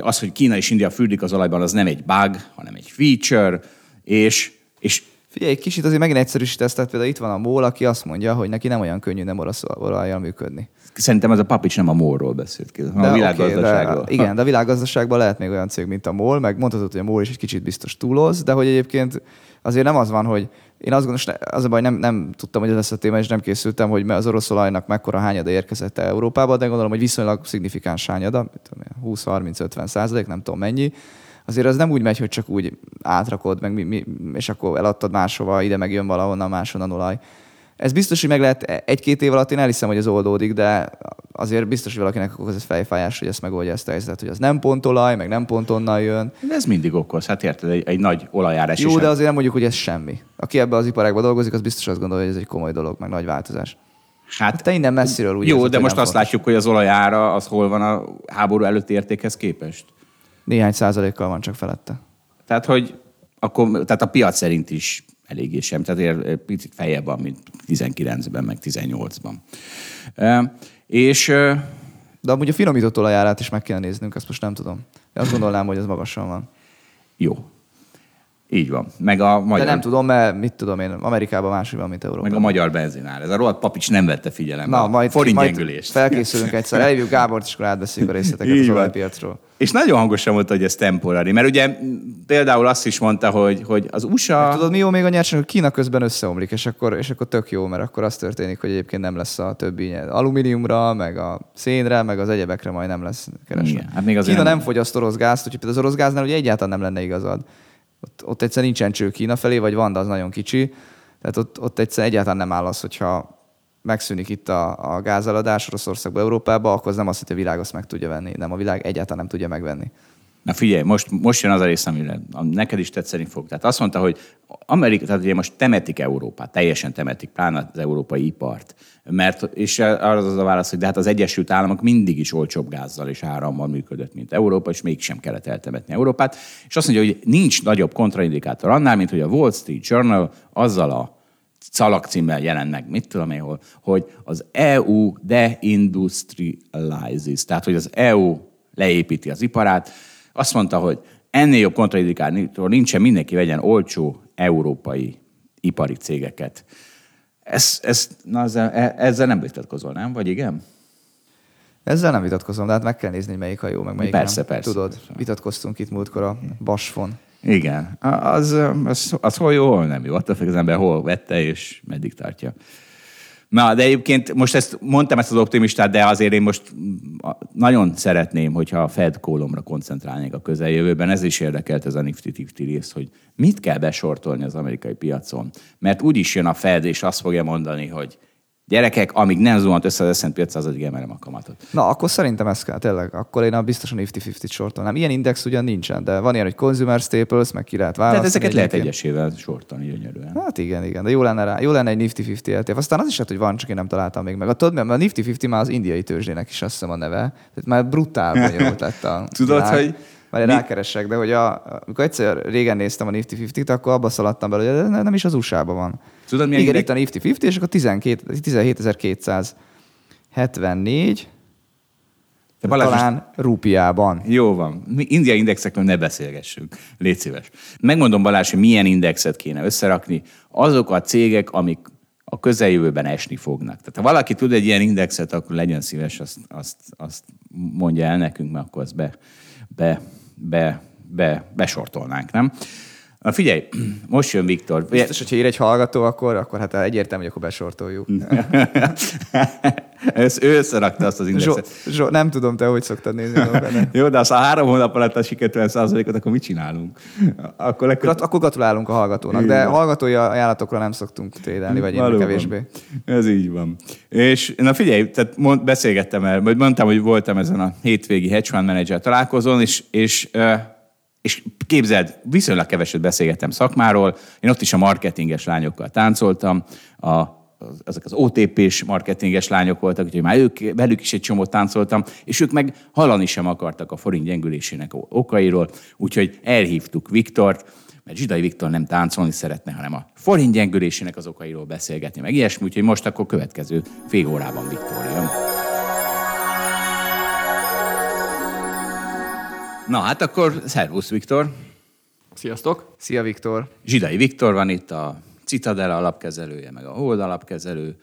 Az, hogy Kína és India fürdik az olajban, az nem egy bug, hanem egy feature, és, és Figyelj, egy kicsit azért megint egyszerűsítesz, tehát például itt van a MOL, aki azt mondja, hogy neki nem olyan könnyű nem orosz olajjal működni. Szerintem ez a papics nem a MOL-ról beszélt ki, hanem a világgazdaságról. Okay, de, igen, de a világgazdaságban lehet még olyan cég, mint a MOL, meg mondhatod, hogy a MOL is egy kicsit biztos túloz, de hogy egyébként azért nem az van, hogy én azt gondolom, az a baj, nem, nem tudtam, hogy ez lesz a téma, és nem készültem, hogy az orosz olajnak mekkora hányada érkezett Európába, de gondolom, hogy viszonylag szignifikáns hányada, 20-30-50 százalék, nem tudom mennyi. Azért az nem úgy megy, hogy csak úgy átrakod, meg mi, mi, és akkor eladtad máshova, ide meg jön valahonnan máshonnan olaj. Ez biztos, hogy meg lehet egy-két év alatt, én elhiszem, hogy ez oldódik, de azért biztos, hogy valakinek okoz ez fejfájás, hogy ezt megoldja ezt a helyzetet, hogy az nem pontolaj, meg nem pont onnan jön. De ez mindig okoz, hát érted, egy, egy nagy olajárás Jó, de azért nem mondjuk, hogy ez semmi. Aki ebbe az iparágban dolgozik, az biztos azt gondolja, hogy ez egy komoly dolog, meg nagy változás. Hát, hát te innen messziről úgy Jó, érzed, de most azt fontos. látjuk, hogy az olajára az hol van a háború előtti értékhez képest. Néhány százalékkal van csak felette. Tehát, hogy akkor, tehát a piac szerint is eléggé sem, tehát ér, picit feljebb van, mint 19-ben, meg 18-ban. E, és De amúgy a finomított olajárát is meg kell néznünk, azt most nem tudom. De azt gondolnám, hogy ez magasan van. Jó. Így van. Meg a magyar... De nem tudom, mert mit tudom én, Amerikában máshogy van, mint Európában. Meg a magyar benzinár. Ez a rohadt papics nem vette figyelembe Na, majd, majd felkészülünk egyszer. Elhívjuk Gábort, és akkor átbeszéljük a részleteket Így az olajpiacról. És nagyon hangosan mondta, hogy ez temporary. Mert ugye például azt is mondta, hogy, hogy az USA... Tudod, mi jó még a nyersanyag? Kína közben összeomlik, és akkor, és akkor tök jó, mert akkor az történik, hogy egyébként nem lesz a többi alumíniumra, meg a szénre, meg az egyebekre majd nem lesz keresve. Igen, hát még azért Kína nem- nem fogyaszt orosz gázt, úgyhogy az orosz gáznál ugye egyáltalán nem lenne igazad. Ott, ott egyszer nincsen cső Kína felé, vagy van, de az nagyon kicsi. Tehát ott, ott egyszer egyáltalán nem áll az, hogyha megszűnik itt a, a gázeladás Oroszországba, Európába, akkor az nem azt, hogy a világ azt meg tudja venni. Nem, a világ egyáltalán nem tudja megvenni. Na figyelj, most, most jön az a rész, amire neked is tetszeni fog. Tehát azt mondta, hogy Amerika, tehát ugye most temetik Európát, teljesen temetik, pláne az európai ipart. Mert, és arra az a válasz, hogy de hát az Egyesült Államok mindig is olcsóbb gázzal és árammal működött, mint Európa, és mégsem kellett eltemetni Európát. És azt mondja, hogy nincs nagyobb kontraindikátor annál, mint hogy a Wall Street Journal azzal a szalagcímmel jelent meg, mit tudom én hogy az EU deindustrializes, tehát hogy az EU leépíti az iparát. Azt mondta, hogy ennél jobb kontraindikátor nincsen, mindenki vegyen olcsó európai ipari cégeket. Ez, ez, na, ezzel, e- ezzel nem vitatkozol, nem? Vagy igen? Ezzel nem vitatkozom, de hát meg kell nézni, hogy melyik a jó, meg melyik Persze, nem. persze, Tudod, persze. vitatkoztunk itt múltkor a Basfon. Igen. Az, az, az hol jó, hol nem jó. Attól függ az ember hol vette, és meddig tartja. Na, de egyébként most ezt mondtam ezt az optimistát, de azért én most nagyon szeretném, hogyha a Fed kólomra koncentrálnék a közeljövőben. Ez is érdekelt ez a Nifty Tifty rész, hogy mit kell besortolni az amerikai piacon. Mert úgy is jön a Fed, és azt fogja mondani, hogy gyerekek, amíg nem zuhant össze az S&P 500, addig emelem a kamatot. Na, akkor szerintem ez kell, tényleg. Akkor én a biztosan 50-50-t sortolnám. Ilyen index ugyan nincsen, de van ilyen, hogy consumer staples, meg ki lehet választani. Tehát ezeket lehet egyesével sortolni gyönyörűen. Hát igen, igen, de jó lenne, rá, jó lenne egy Nifty 50 ETF. Aztán az is lehet, hogy van, csak én nem találtam még meg. A, tudod, mert a Nifty 50 már az indiai tőzsdének is azt hiszem a neve. Tehát már brutál bonyolult lett a Tudod, világ. hogy Már mi- rákeresek, de hogy a, amikor egyszer régen néztem a Nifty 50-t, akkor abba szaladtam bele, hogy ez nem is az USA-ban van. Tudod, milyen Igen, index- itt a Nifty 50, és akkor 12 17.274, Te Balázs, most- talán rupiában. Jó van. Mi India indexekről ne beszélgessünk. Légy szíves. Megmondom Balázs, hogy milyen indexet kéne összerakni. Azok a cégek, amik a közeljövőben esni fognak. Tehát ha valaki tud egy ilyen indexet, akkor legyen szíves, azt, azt, azt mondja el nekünk, mert akkor azt be, be, be, be, besortolnánk, nem? Na figyelj, most jön Viktor. Biztos, hogyha ír egy hallgató, akkor, akkor hát egyértelmű, hogy akkor besortoljuk. Ezt ő összerakta azt az indexet. Zso, nem tudom, te hogy szoktad nézni a. Jó, de azt a három hónap alatt a sikertelen százalékot, akkor mit csinálunk? Akkor Grat- legközelebb... akkor gratulálunk a hallgatónak, de hallgatói ajánlatokra nem szoktunk trédelni, vagy én kevésbé. Ez így van. És na figyelj, tehát mond, beszélgettem el, vagy mondtam, hogy voltam ezen a hétvégi hedge fund manager találkozón, és, és, és képzeld, viszonylag keveset beszélgettem szakmáról. Én ott is a marketinges lányokkal táncoltam, a, az- ezek az OTP-s marketinges lányok voltak, úgyhogy már ők, velük is egy csomót táncoltam, és ők meg hallani sem akartak a forint gyengülésének okairól, úgyhogy elhívtuk Viktort, mert Zsidai Viktor nem táncolni szeretne, hanem a forint gyengülésének az okairól beszélgetni, meg ilyesmi, úgyhogy most akkor következő fél órában Viktor jön. Na hát akkor szervusz Viktor. Sziasztok! Szia, Viktor! Zsidai Viktor van itt a Citadel alapkezelője, meg a Hold alapkezelő,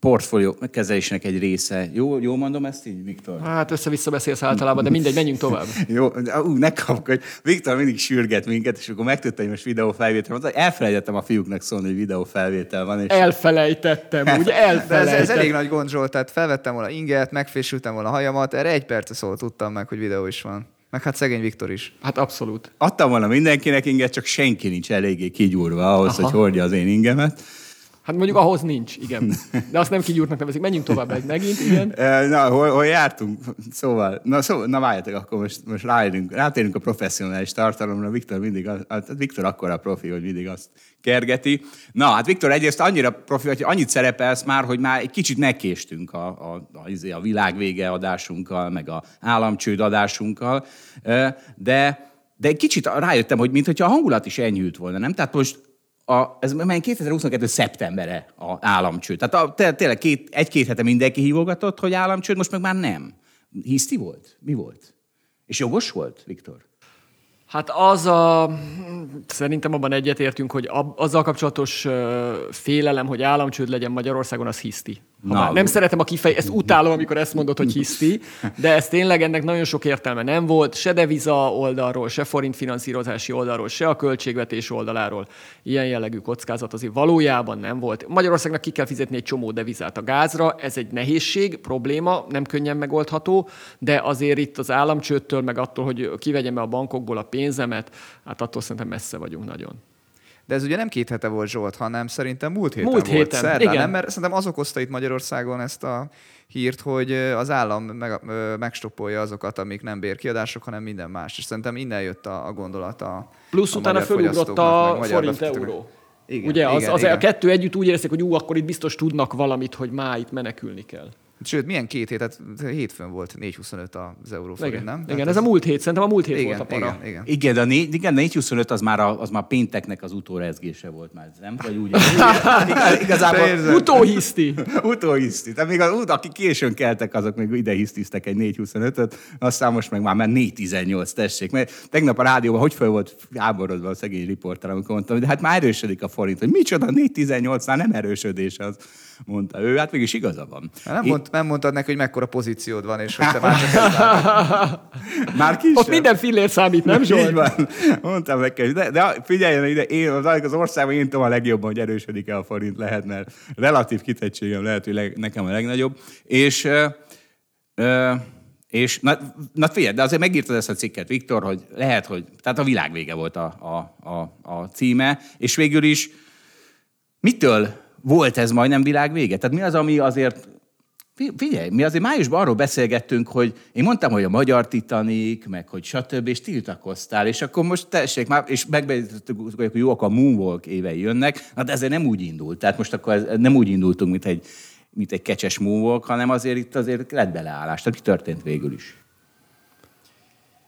portfólió kezelésének egy része. Jó, jó mondom ezt így, Viktor? Hát össze-vissza beszélsz általában, de mindegy, menjünk tovább. Jó, ú, ne kapk, hogy Viktor mindig sürget minket, és akkor megtudta, hogy most videófelvétel van. Elfelejtettem a fiúknak szólni, hogy videófelvétel van. És... Elfelejtettem, úgy De ez, ez elfelejtettem. elég nagy gond, Zsolt, tehát felvettem volna inget, megfésültem volna a hajamat, erre egy perc szól tudtam meg, hogy videó is van. Meg hát szegény Viktor is. Hát abszolút. Adtam volna mindenkinek inget, csak senki nincs eléggé kigyúrva ahhoz, Aha. hogy hordja az én ingemet. Hát mondjuk ahhoz nincs, igen. De azt nem kigyúrtnak nevezik. Menjünk tovább egy megint, igen. Na, hol, hol jártunk? Szóval, na, szóval, na várjatok, akkor most, most ráérünk, rátérünk a professzionális tartalomra. Viktor mindig, az, hát Viktor akkor a profi, hogy mindig azt kergeti. Na, hát Viktor egyrészt annyira profi, hogy annyit szerepelsz már, hogy már egy kicsit megkéstünk a, a, a, izé, a világvége adásunkkal, meg a államcsőd adásunkkal, de, de egy kicsit rájöttem, hogy mintha a hangulat is enyhült volna, nem? Tehát most a, ez már 2022. szeptembere a államcsőd. Tehát a, tényleg két, egy-két hete mindenki hívogatott, hogy államcsőd, most meg már nem. Hiszti volt? Mi volt? És jogos volt, Viktor? Hát az a, szerintem abban egyetértünk, hogy azzal kapcsolatos félelem, hogy államcsőd legyen Magyarországon, az hiszti. Na, nem szeretem a kifej, ezt utálom, amikor ezt mondod, hogy hiszti, de ez tényleg ennek nagyon sok értelme nem volt, se deviza oldalról, se forint finanszírozási oldalról, se a költségvetés oldaláról. Ilyen jellegű kockázat azért valójában nem volt. Magyarországnak ki kell fizetni egy csomó devizát a gázra, ez egy nehézség, probléma, nem könnyen megoldható, de azért itt az államcsőttől, meg attól, hogy kivegyem a bankokból a pénzemet, hát attól szerintem messze vagyunk nagyon. De ez ugye nem két hete volt Zsolt, hanem szerintem múlt héten múlt volt. Héten, szerdán, igen. Nem? Mert szerintem az okozta itt Magyarországon ezt a hírt, hogy az állam meg, megstoppolja azokat, amik nem bérkiadások, hanem minden más. És szerintem innen jött a, a gondolat a Plusz a utána fölugrott a forint euró. Igen, Ugye, az, igen, az igen. a kettő együtt úgy érezték, hogy ú, akkor itt biztos tudnak valamit, hogy má itt menekülni kell. Sőt, milyen két hét? Hát hétfőn volt 4,25 az euróforint, igen. nem? Igen, ez, ez a múlt hét, szerintem a múlt hét igen, volt a para. Igen, igen. igen de a 4, igen, 4,25 az már, a, az már pénteknek az utórezgése volt már, nem? Vagy úgy? igazából... Utóhiszti. Utóhiszti. Tehát még az, aki későn keltek, azok még ide hisztiztek egy 4,25-öt, aztán most meg már 4,18, tessék. Mert tegnap a rádióban hogy föl volt háborodva a szegény riporter, amikor mondtam, hogy hát már erősödik a forint, hogy micsoda 4,18-nál nem erősödés az mondta ő, hát mégis igaza van. Hát nem, mond, nem mondtad neki, hogy mekkora pozíciód van, és hogy te már Már kis Ott minden fillér számít, nem Zsolt? Így van. Mondtam neki, de, de figyeljen ide, én az, az országban én tudom a legjobban, hogy erősödik-e a forint lehet, mert relatív kitettségem lehet, hogy leg, nekem a legnagyobb. És ö, ö, és na, na figyelj, de azért megírtad ezt a cikket, Viktor, hogy lehet, hogy, tehát a világ vége volt a, a, a, a címe, és végül is mitől volt ez majdnem világ vége? Tehát mi az, ami azért Figyelj, mi azért májusban arról beszélgettünk, hogy én mondtam, hogy a magyar Titanic, meg hogy stb. és tiltakoztál, és akkor most tessék már, és megbeszéltük, hogy jó, akkor a Moonwalk évei jönnek, na de ezért nem úgy indult. Tehát most akkor ez, nem úgy indultunk, mint egy, mint egy kecses Moonwalk, hanem azért itt azért lett beleállás. Tehát mi történt végül is?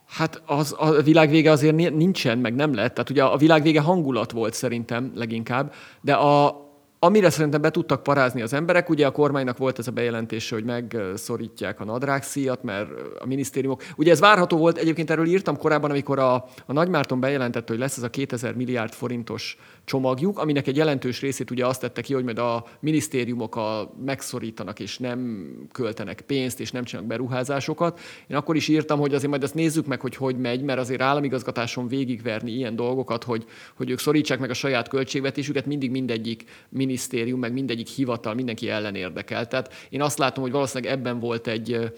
Hát az, a világ vége azért nincsen, meg nem lett. Tehát ugye a világ vége hangulat volt szerintem leginkább, de a, Amire szerintem be tudtak parázni az emberek, ugye a kormánynak volt ez a bejelentése, hogy megszorítják a nadrágszíjat, mert a minisztériumok... Ugye ez várható volt, egyébként erről írtam korábban, amikor a, a Nagymárton bejelentette, hogy lesz ez a 2000 milliárd forintos csomagjuk, aminek egy jelentős részét ugye azt tette ki, hogy majd a minisztériumok a megszorítanak, és nem költenek pénzt, és nem csinálnak beruházásokat. Én akkor is írtam, hogy azért majd ezt nézzük meg, hogy hogy megy, mert azért államigazgatáson végigverni ilyen dolgokat, hogy, hogy ők szorítsák meg a saját költségvetésüket, mindig mindegyik minisztérium, meg mindegyik hivatal, mindenki ellen érdekel. Tehát én azt látom, hogy valószínűleg ebben volt egy,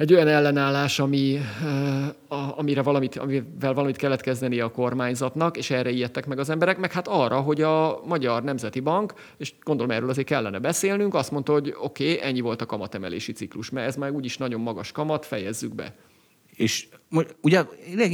egy olyan ellenállás, ami, amire valamit, amivel valamit kellett kezdeni a kormányzatnak, és erre ijedtek meg az emberek, meg hát arra, hogy a Magyar Nemzeti Bank, és gondolom erről azért kellene beszélnünk, azt mondta, hogy oké, okay, ennyi volt a kamatemelési ciklus, mert ez már úgyis nagyon magas kamat, fejezzük be. És ugye,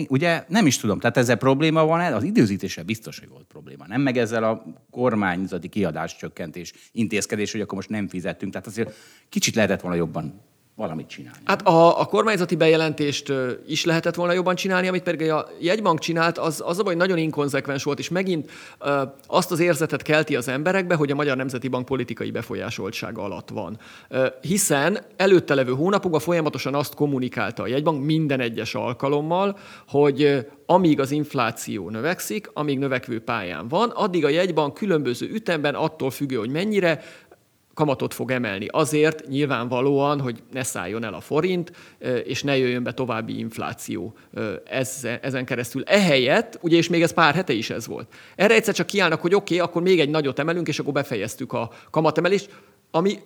ugye nem is tudom, tehát ezzel probléma van, az időzítése biztos, hogy volt probléma. Nem meg ezzel a kormányzati kiadás csökkentés intézkedés, hogy akkor most nem fizettünk. Tehát azért kicsit lehetett volna jobban valamit csinálni. Hát a, a kormányzati bejelentést is lehetett volna jobban csinálni, amit pedig a jegybank csinált, az, az a baj, nagyon inkonzekvens volt, és megint ö, azt az érzetet kelti az emberekbe, hogy a Magyar Nemzeti Bank politikai befolyásoltsága alatt van. Ö, hiszen előtte levő hónapokban folyamatosan azt kommunikálta a jegybank minden egyes alkalommal, hogy amíg az infláció növekszik, amíg növekvő pályán van, addig a jegybank különböző ütemben attól függő, hogy mennyire kamatot fog emelni. Azért nyilvánvalóan, hogy ne szálljon el a forint, és ne jöjjön be további infláció ezen keresztül. Ehelyett, ugye, és még ez pár hete is ez volt. Erre egyszer csak kiállnak, hogy oké, okay, akkor még egy nagyot emelünk, és akkor befejeztük a kamatemelést, ami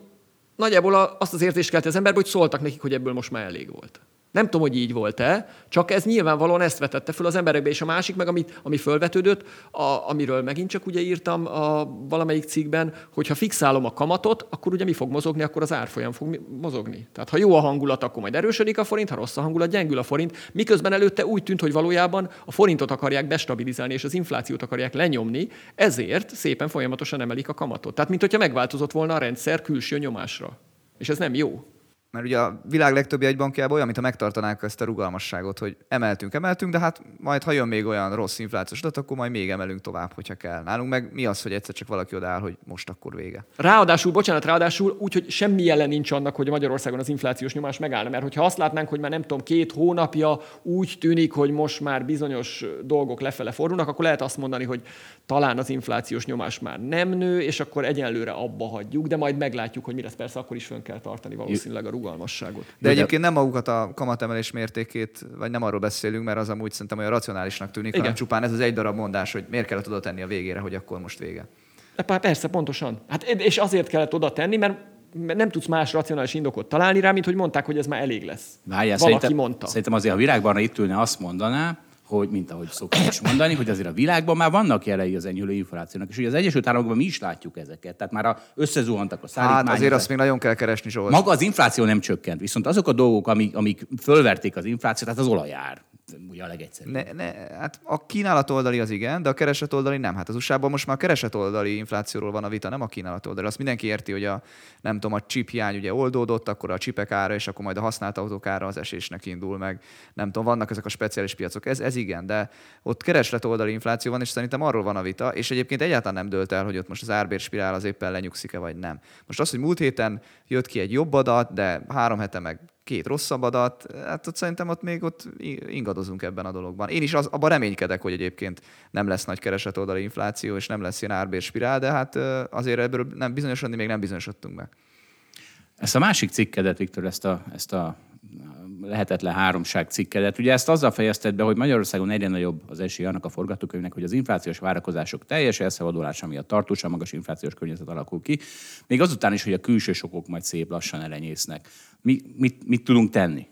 nagyjából azt az érzést kelti az emberbe, hogy szóltak nekik, hogy ebből most már elég volt. Nem tudom, hogy így volt-e, csak ez nyilvánvalóan ezt vetette föl az emberekbe, és a másik meg, amit, ami fölvetődött, a, amiről megint csak ugye írtam a valamelyik cikkben, hogy ha fixálom a kamatot, akkor ugye mi fog mozogni, akkor az árfolyam fog mozogni. Tehát ha jó a hangulat, akkor majd erősödik a forint, ha rossz a hangulat, gyengül a forint, miközben előtte úgy tűnt, hogy valójában a forintot akarják destabilizálni, és az inflációt akarják lenyomni, ezért szépen folyamatosan emelik a kamatot. Tehát, mint hogyha megváltozott volna a rendszer külső nyomásra. És ez nem jó. Mert ugye a világ legtöbb jegybankjában olyan, mintha megtartanák ezt a rugalmasságot, hogy emeltünk, emeltünk, de hát majd ha jön még olyan rossz inflációs adat, akkor majd még emelünk tovább, hogyha kell. Nálunk meg mi az, hogy egyszer csak valaki odáll, hogy most akkor vége. Ráadásul, bocsánat, ráadásul úgy, hogy semmi jelen nincs annak, hogy Magyarországon az inflációs nyomás megállna. Mert hogyha azt látnánk, hogy már nem tudom, két hónapja úgy tűnik, hogy most már bizonyos dolgok lefele fordulnak, akkor lehet azt mondani, hogy talán az inflációs nyomás már nem nő, és akkor egyenlőre abba hagyjuk, de majd meglátjuk, hogy mi lesz. Persze akkor is fönn kell tartani valószínűleg a rugalmasságot. De, de egyébként nem magukat a kamatemelés mértékét, vagy nem arról beszélünk, mert az amúgy szerintem olyan racionálisnak tűnik, Igen. hanem csupán ez az egy darab mondás, hogy miért kellett oda tenni a végére, hogy akkor most vége. Persze, pontosan. Hát, és azért kellett oda tenni, mert nem tudsz más racionális indokot találni rá, mint hogy mondták, hogy ez már elég lesz. Várjál, Valaki szerintem, mondta. Szerintem azért, ha világban itt ülne, azt mondaná, hogy, mint ahogy szoktam is mondani, hogy azért a világban már vannak jelei az enyhülő inflációnak, és ugye az Egyesült Államokban mi is látjuk ezeket. Tehát már a, összezuhantak a szállítmányok. Hát azért azt még nagyon kell keresni, Zsolt. Maga az infláció nem csökkent, viszont azok a dolgok, amik, amik fölverték az inflációt, tehát az olajár, ugye a legegyszerűbb. Ne, ne, hát a kínálat oldali az igen, de a kereset oldali nem. Hát az usa most már a kereset oldali inflációról van a vita, nem a kínálat oldali. Azt mindenki érti, hogy a, nem tudom, a chip hiány ugye oldódott, akkor a csipek ára, és akkor majd a használt autók ára az esésnek indul meg. Nem tudom, vannak ezek a speciális piacok, ez, ez igen, de ott kereslet oldali infláció van, és szerintem arról van a vita, és egyébként egyáltalán nem dölt el, hogy ott most az árbérspirál az éppen lenyugszik-e vagy nem. Most az, hogy múlt héten jött ki egy jobb adat, de három hete meg két rosszabb adat, hát ott szerintem ott még ott ingadozunk ebben a dologban. Én is az, abban reménykedek, hogy egyébként nem lesz nagy keresetoldali infláció, és nem lesz ilyen árbérspirál, de hát azért ebből nem bizonyosodni még nem bizonyosodtunk meg. Ezt a másik cikkedet, Viktor, ezt a, ezt a lehetetlen háromság cikkedet. Ugye ezt azzal fejezted be, hogy Magyarországon egyre nagyobb az esély annak a forgatókönyvnek, hogy az inflációs várakozások teljes elszavadulása miatt tartósan magas inflációs környezet alakul ki, még azután is, hogy a külső sokok majd szép lassan elenyésznek. Mi, mit, mit tudunk tenni?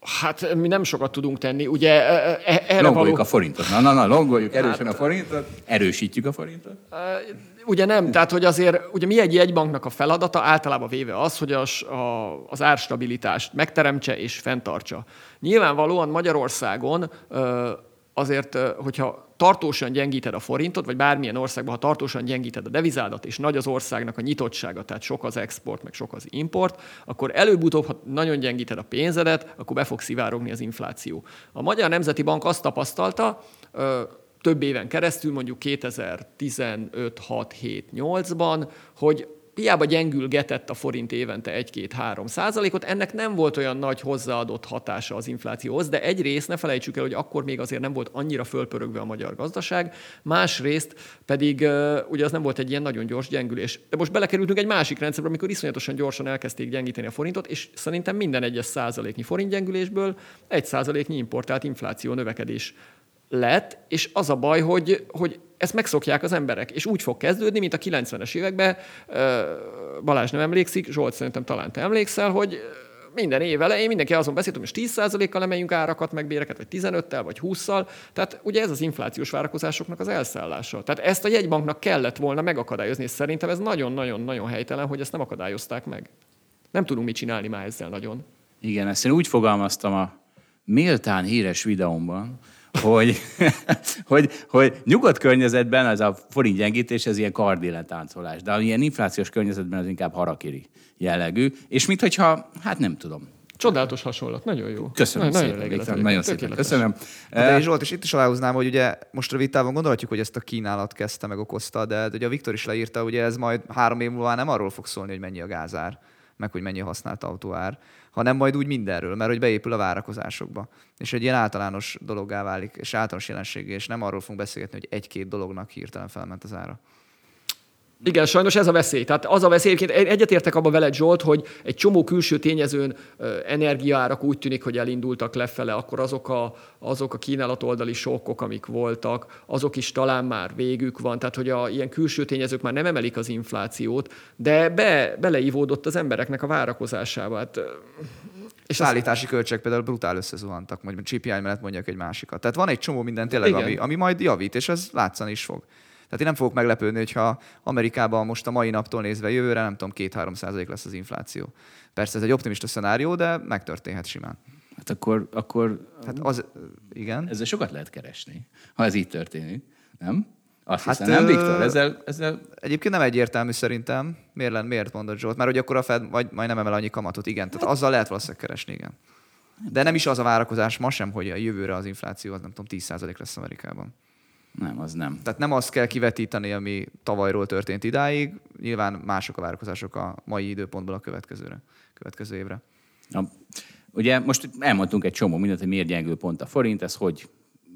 Hát mi nem sokat tudunk tenni. Ugye e, e, erre longoljuk való... a forintot. Na, na, na, longoljuk erősen hát, a forintot, erősítjük a forintot. Ugye nem, tehát hogy azért, ugye mi egy jegybanknak a feladata általában véve az, hogy az, a, az árstabilitást megteremtse és fenntartsa. Nyilvánvalóan Magyarországon azért, hogyha tartósan gyengíted a forintot, vagy bármilyen országban, ha tartósan gyengíted a devizádat, és nagy az országnak a nyitottsága, tehát sok az export, meg sok az import, akkor előbb-utóbb, ha nagyon gyengíted a pénzedet, akkor be fog szivárogni az infláció. A Magyar Nemzeti Bank azt tapasztalta, több éven keresztül, mondjuk 2015, 6, 7, 8-ban, hogy hiába gyengülgetett a forint évente 1-2-3 százalékot, ennek nem volt olyan nagy hozzáadott hatása az inflációhoz, de egyrészt ne felejtsük el, hogy akkor még azért nem volt annyira fölpörögve a magyar gazdaság, másrészt pedig ugye az nem volt egy ilyen nagyon gyors gyengülés. De most belekerültünk egy másik rendszerbe, amikor iszonyatosan gyorsan elkezdték gyengíteni a forintot, és szerintem minden egyes százaléknyi forintgyengülésből egy százaléknyi importált infláció növekedés lett, és az a baj, hogy, hogy ezt megszokják az emberek, és úgy fog kezdődni, mint a 90-es években, Balázs nem emlékszik, Zsolt szerintem talán te emlékszel, hogy minden év elején mindenki azon beszélt, hogy most 10%-kal emeljünk árakat, meg béreket, vagy 15-tel, vagy 20-szal. Tehát ugye ez az inflációs várakozásoknak az elszállása. Tehát ezt a jegybanknak kellett volna megakadályozni, és szerintem ez nagyon-nagyon-nagyon helytelen, hogy ezt nem akadályozták meg. Nem tudunk mit csinálni már ezzel nagyon. Igen, ezt én úgy fogalmaztam a méltán híres videómban, hogy, hogy, hogy nyugodt környezetben ez a forint gyengítés, ez ilyen kardilletáncolás, de ilyen inflációs környezetben az inkább harakiri jellegű, és minthogyha, hát nem tudom, Csodálatos hasonlat, nagyon jó. Köszönöm nagyon, szépen, nagyon, Viktor, nagyon szépen. Köszönöm. De és Zsolt, és itt is aláhúznám, hogy ugye most rövid távon gondolhatjuk, hogy ezt a kínálat kezdte meg okozta, de, de ugye a Viktor is leírta, hogy ez majd három év múlva nem arról fog szólni, hogy mennyi a gázár, meg hogy mennyi a használt autóár, hanem majd úgy mindenről, mert hogy beépül a várakozásokba. És egy ilyen általános dologgá válik, és általános jelenség, és nem arról fogunk beszélgetni, hogy egy-két dolognak hirtelen felment az ára. Igen, sajnos ez a veszély. Tehát az a veszély, egyébként egyetértek abba veled, Zsolt, hogy egy csomó külső tényezőn energiárak úgy tűnik, hogy elindultak lefele, akkor azok a, azok a kínálat oldali sokkok, amik voltak, azok is talán már végük van. Tehát, hogy a ilyen külső tényezők már nem emelik az inflációt, de be, beleívódott az embereknek a várakozásába. Hát, és szállítási az... költségek például brutál összezuhantak, vagy CPI mellett mondjak egy másikat. Tehát van egy csomó minden tényleg, ami, ami majd javít, és ez látszani is fog. Tehát én nem fogok meglepődni, hogyha Amerikában most a mai naptól nézve jövőre, nem tudom, 2-3 százalék lesz az infláció. Persze ez egy optimista szenárió, de megtörténhet simán. Hát akkor, akkor hát az, igen. ezzel sokat lehet keresni, ha ez így történik, nem? Azt hát, hiszem, nem, Viktor? Ezzel, ezzel... Egyébként nem egyértelmű szerintem. Miért, lenne, miért mondod Zsolt? Mert hogy akkor a Fed majd, majd nem emel annyi kamatot, igen. Tehát azzal lehet valószínűleg keresni, igen. De nem is az a várakozás ma sem, hogy a jövőre az infláció az nem tudom 10% lesz Amerikában. Nem, az nem. Tehát nem azt kell kivetíteni, ami tavalyról történt idáig. Nyilván mások a várakozások a mai időpontból a következőre, következő évre. Na, ugye most elmondtunk egy csomó mindent, hogy miért gyengül pont a forint, ez hogy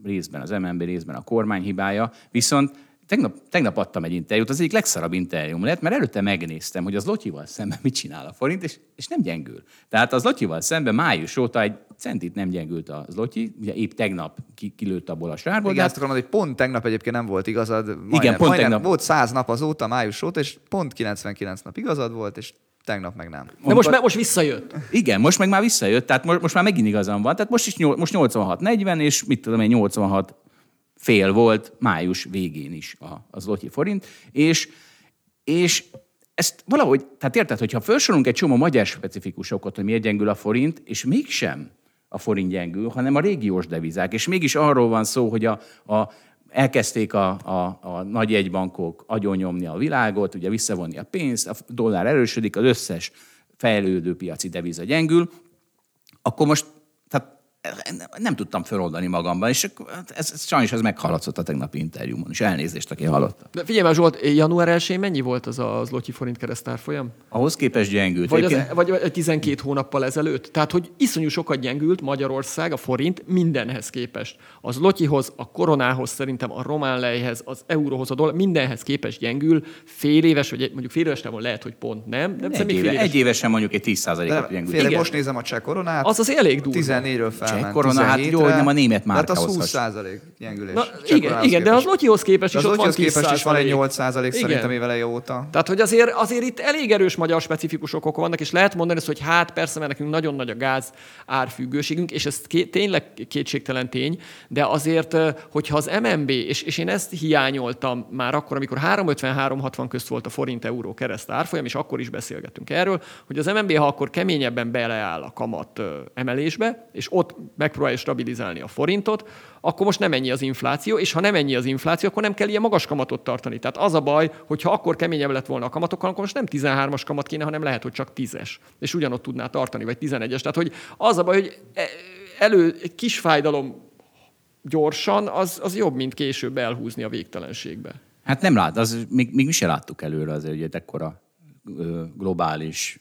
részben az MNB, részben a kormány hibája, viszont Tegnap, tegnap adtam egy interjút, az egyik legszarabb interjúm lett, mert előtte megnéztem, hogy az Lotyival szemben mit csinál a forint, és, és nem gyengül. Tehát az Lotyival szemben május óta egy centit nem gyengült a Lotyi, ugye épp tegnap ki, kilőtt abból a sárból. Igen, azt akarom hogy pont tegnap egyébként nem volt igazad. Majdnem, Igen, pont majdnem, tegnap. Volt 100 nap azóta, május óta, és pont 99 nap igazad volt, és tegnap meg nem. De most, most visszajött. Igen, most meg már visszajött, tehát most, most már megint igazam van. Tehát most is most 86-40, és mit tudom én, 86 fél volt május végén is a, az Lotyi forint, és, és ezt valahogy, tehát érted, hogyha felsorolunk egy csomó magyar specifikus okot, hogy miért gyengül a forint, és mégsem a forint gyengül, hanem a régiós devizák, és mégis arról van szó, hogy a, a elkezdték a, a, a nagy jegybankok agyonnyomni a világot, ugye visszavonni a pénzt, a dollár erősödik, az összes fejlődő piaci deviza gyengül, akkor most nem tudtam feloldani magamban, és hát ez, ez sajnos ez meghaladszott a tegnapi interjúmon, és elnézést, aki hallotta. De figyelj már, Zsolt, január 1 mennyi volt az a Lotyi forint keresztárfolyam? Ahhoz képest gyengült. Vagy, az, vagy 12 hónappal ezelőtt. Tehát, hogy iszonyú sokat gyengült Magyarország, a forint mindenhez képest. Az Lotyihoz, a koronához, szerintem a román lejhez, az euróhoz, a dollár, mindenhez képest gyengül. Fél éves, vagy mondjuk fél éves távon lehet, hogy pont nem. De egy, éve, egy évesen mondjuk egy 10%-ot gyengült. Fél, most nézem a cseh koronát. Az az elég durva. 14-ről fel cseh korona, hát jó, hogy nem a német márkához Hát az 20 százalék gyengülés. Na, igen, igen de az Lotyihoz képest is az ott van képest is van egy 8 százalék szerintem éveleje óta. Tehát, hogy azért, azért itt elég erős magyar specifikus okok vannak, és lehet mondani ezt, hogy hát persze, mert nekünk nagyon nagy a gáz árfüggőségünk, és ez ké, tényleg kétségtelen tény, de azért, hogyha az MNB, és, és én ezt hiányoltam már akkor, amikor 350-360 közt volt a forint-euró kereszt árfolyam, és akkor is beszélgettünk erről, hogy az MNB, ha akkor keményebben beleáll a kamat emelésbe, és ott megpróbálja stabilizálni a forintot, akkor most nem ennyi az infláció, és ha nem ennyi az infláció, akkor nem kell ilyen magas kamatot tartani. Tehát az a baj, hogy ha akkor keményebb lett volna a kamatokkal, akkor most nem 13-as kamat kéne, hanem lehet, hogy csak 10-es. És ugyanott tudná tartani, vagy 11-es. Tehát, hogy az a baj, hogy e, elő egy kis fájdalom gyorsan, az, az jobb, mint később elhúzni a végtelenségbe. Hát nem lát, az, még, még mi se láttuk előre azért, hogy egy ekkora globális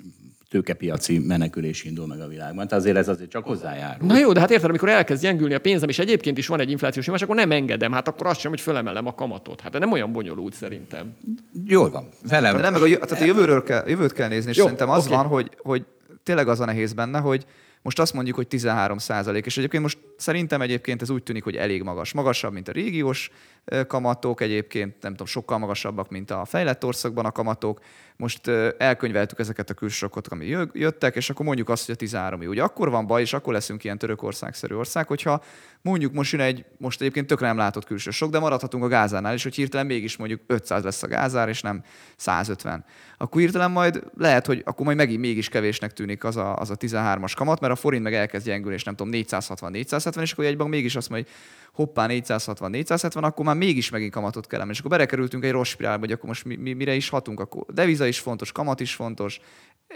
tőkepiaci menekülés indul meg a világban. Tehát azért ez azért csak hozzájárul. Na jó, de hát érted, amikor elkezd gyengülni a pénzem, és egyébként is van egy inflációs nyomás, akkor nem engedem. Hát akkor azt sem, hogy fölemelem a kamatot. Hát nem olyan bonyolult szerintem. Jól van. Velem. Nem, meg a, tehát a jövőről kell, jövőt kell nézni, és jó, szerintem az okay. van, hogy, hogy tényleg az a nehéz benne, hogy most azt mondjuk, hogy 13 százalék, és egyébként most szerintem egyébként ez úgy tűnik, hogy elég magas. Magasabb, mint a régiós kamatok, egyébként nem tudom, sokkal magasabbak, mint a fejlett országban a kamatok. Most elkönyveltük ezeket a külsorokat, ami jöttek, és akkor mondjuk azt, hogy a 13 Ugye akkor van baj, és akkor leszünk ilyen Törökország-szerű ország, hogyha mondjuk most jön egy, most egyébként tökre nem látott külső sok, de maradhatunk a gázánál is, hogy hirtelen mégis mondjuk 500 lesz a gázár, és nem 150. Akkor hirtelen majd lehet, hogy akkor majd megint mégis kevésnek tűnik az a, az a 13-as kamat, mert a forint meg elkezd gyengülni, és nem tudom, 460-470, és akkor egyben mégis azt mondja, hogy hoppá 460-470, akkor már mégis megint kamatot kell emelni. És akkor berekerültünk egy rossz spirálba, hogy akkor most mi, mi, mire is hatunk, akkor deviza is fontos, kamat is fontos,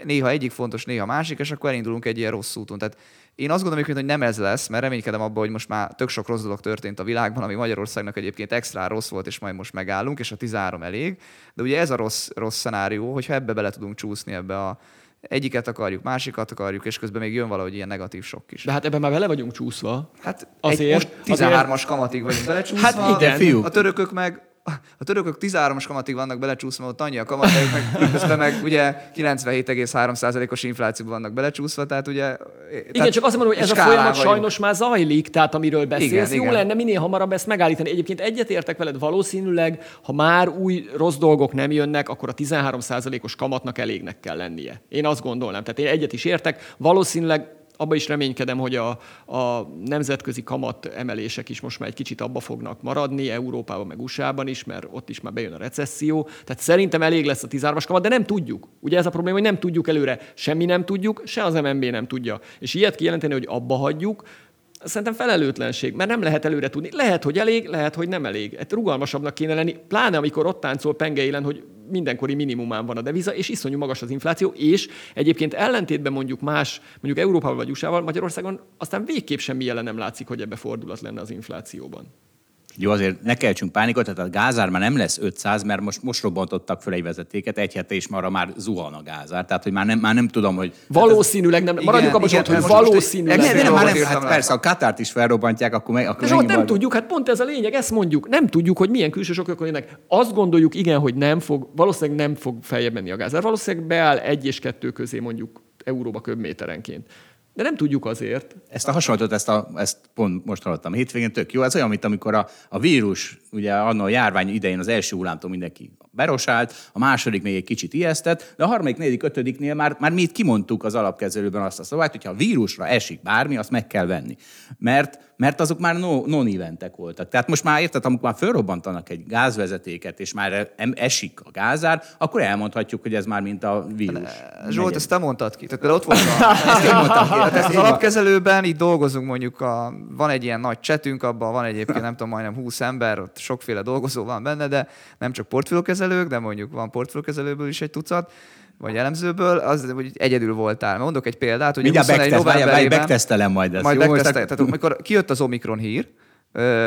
néha egyik fontos, néha másik, és akkor elindulunk egy ilyen rossz úton. Tehát én azt gondolom, hogy nem ez lesz, mert reménykedem abban, hogy most már tök sok rossz dolog történt a világban, ami Magyarországnak egyébként extra rossz volt, és majd most megállunk, és a 13 elég. De ugye ez a rossz, rossz szenárió, hogyha ebbe bele tudunk csúszni ebbe a, egyiket akarjuk, másikat akarjuk, és közben még jön valahogy ilyen negatív sok is. De hát ebben már vele vagyunk csúszva. Hát azért, egy, most 13-as azért... kamatig vagyunk belecsúszva. Hát igen. Fiúk. A törökök meg a törökök 13-as kamatig vannak belecsúszva, ott annyi a kamatjuk, meg közben meg ugye 97,3%-os inflációban vannak belecsúszva, tehát ugye... Igen, tehát csak azt mondom, hogy ez a folyamat vagyunk. sajnos már zajlik, tehát amiről beszélsz. Igen, Jó igen. lenne minél hamarabb ezt megállítani. Egyébként egyetértek veled, valószínűleg, ha már új rossz dolgok nem jönnek, akkor a 13%-os kamatnak elégnek kell lennie. Én azt gondolnám. Tehát én egyet is értek. Valószínűleg abba is reménykedem, hogy a, a nemzetközi kamat emelések is most már egy kicsit abba fognak maradni, Európában meg USA-ban is, mert ott is már bejön a recesszió. Tehát szerintem elég lesz a 13-as kamat, de nem tudjuk. Ugye ez a probléma, hogy nem tudjuk előre, semmi nem tudjuk, se az MNB nem tudja. És ilyet kijelenteni, hogy abba hagyjuk, Szerintem felelőtlenség, mert nem lehet előre tudni. Lehet, hogy elég, lehet, hogy nem elég. Hát rugalmasabbnak kéne lenni, pláne amikor ott táncol pengeilen, hogy mindenkori minimumán van a deviza, és iszonyú magas az infláció, és egyébként ellentétben mondjuk más, mondjuk Európával vagy USA-val, Magyarországon aztán végképp semmi jelen nem látszik, hogy ebbe fordulat lenne az inflációban. Jó, azért ne keltsünk pánikot, tehát a gázár már nem lesz 500, mert most, most robbantottak föl egy vezetéket, egy hete és marra már zuhan a gázár. Tehát, hogy már nem, már nem tudom, hogy... Valószínűleg nem. Maradjunk abban, hogy most valószínűleg. Nem, nem, nem, hát persze, a Katárt is felrobbantják, akkor meg... Akkor De nem van? tudjuk, hát pont ez a lényeg, ezt mondjuk. Nem tudjuk, hogy milyen külső okok jönnek. Azt gondoljuk, igen, hogy nem fog, valószínűleg nem fog feljebb menni a gázár. Valószínűleg beáll egy és kettő közé mondjuk euróba köbméterenként. De nem tudjuk azért. Ezt a hasonlatot, ezt, a, ezt pont most hallottam hétvégén, tök jó. Ez olyan, mint amikor a, a vírus, ugye anno a járvány idején az első hullámtól mindenki berosált, a második még egy kicsit ijesztett, de a harmadik, negyedik, ötödiknél már, már mi itt kimondtuk az alapkezelőben azt a szavát, hogyha a vírusra esik bármi, azt meg kell venni. Mert mert azok már no, non-eventek voltak. Tehát most már érted, amikor már fölrobbantanak egy gázvezetéket, és már esik a gázár, akkor elmondhatjuk, hogy ez már mint a vírus. De, Zsolt, ezt te mondtad ki. Tehát ott volt a, ezt én mondtam ki. Tehát ezt az alapkezelőben így dolgozunk mondjuk, a, van egy ilyen nagy csetünk, abban van egyébként nem tudom, majdnem 20 ember, ott sokféle dolgozó van benne, de nem csak portfóliókezelők, de mondjuk van portfóliókezelőből is egy tucat, vagy elemzőből, az, hogy egyedül voltál. Mondok egy példát, hogy Mindjárt 21 novemberében... Megtesztelem majd ezt. Majd jó, Tehát amikor kijött az Omikron hír,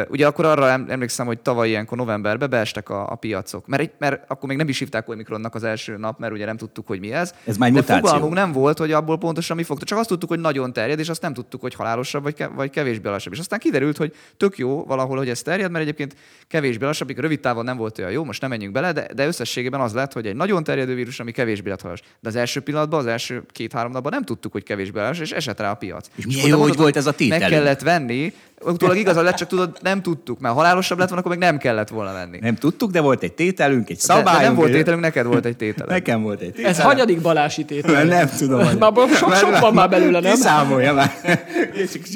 ugye akkor arra emlékszem, hogy tavaly ilyenkor novemberben beestek a, a piacok. Mert, mert akkor még nem is hívták Omikronnak az első nap, mert ugye nem tudtuk, hogy mi ez. Ez már De fogalmunk nem volt, hogy abból pontosan mi fog. Csak azt tudtuk, hogy nagyon terjed, és azt nem tudtuk, hogy halálosabb vagy, vagy kevésbé lassabb. És aztán kiderült, hogy tök jó valahol, hogy ez terjed, mert egyébként kevésbé lassabb, rövid távon nem volt olyan jó, most nem menjünk bele, de, de összességében az lett, hogy egy nagyon terjedő vírus, ami kevésbé lett halas. De az első pillanatban, az első két-három napban nem tudtuk, hogy kevésbé lassú, és esett rá a piac. És milyen jó, hogy volt ez a tétel. Meg kellett venni, utólag igazad lett, csak tudod, nem tudtuk, mert halálosabb lett volna, akkor meg nem kellett volna menni. Nem tudtuk, de volt egy tételünk, egy szabályunk. De, de nem volt tételünk, neked volt egy tétel. Nekem volt egy tétel. Ez hanyadik balási tétel? Nem tudom. Már sok, sok van már belőle, nem? Kiszámolja már.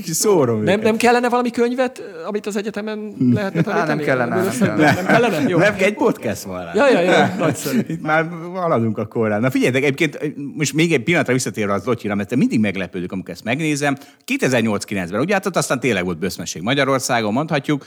Szórom nem, nem kellene valami könyvet, amit az egyetemen lehetne tanítani? Nem kellene. Nem, nem, nem kellene? Jó. Nem, egy podcast van rá. Ja, ja, ja, nagyszerű. Itt már haladunk a korán. Na figyeljetek, egyébként most még egy pillanatra visszatérve az Lotyira, mert mindig meglepődök, amikor ezt megnézem. 2008-9-ben, ugye hát ott aztán tényleg volt bőszmesség Magyarország, Magyarországon mondhatjuk,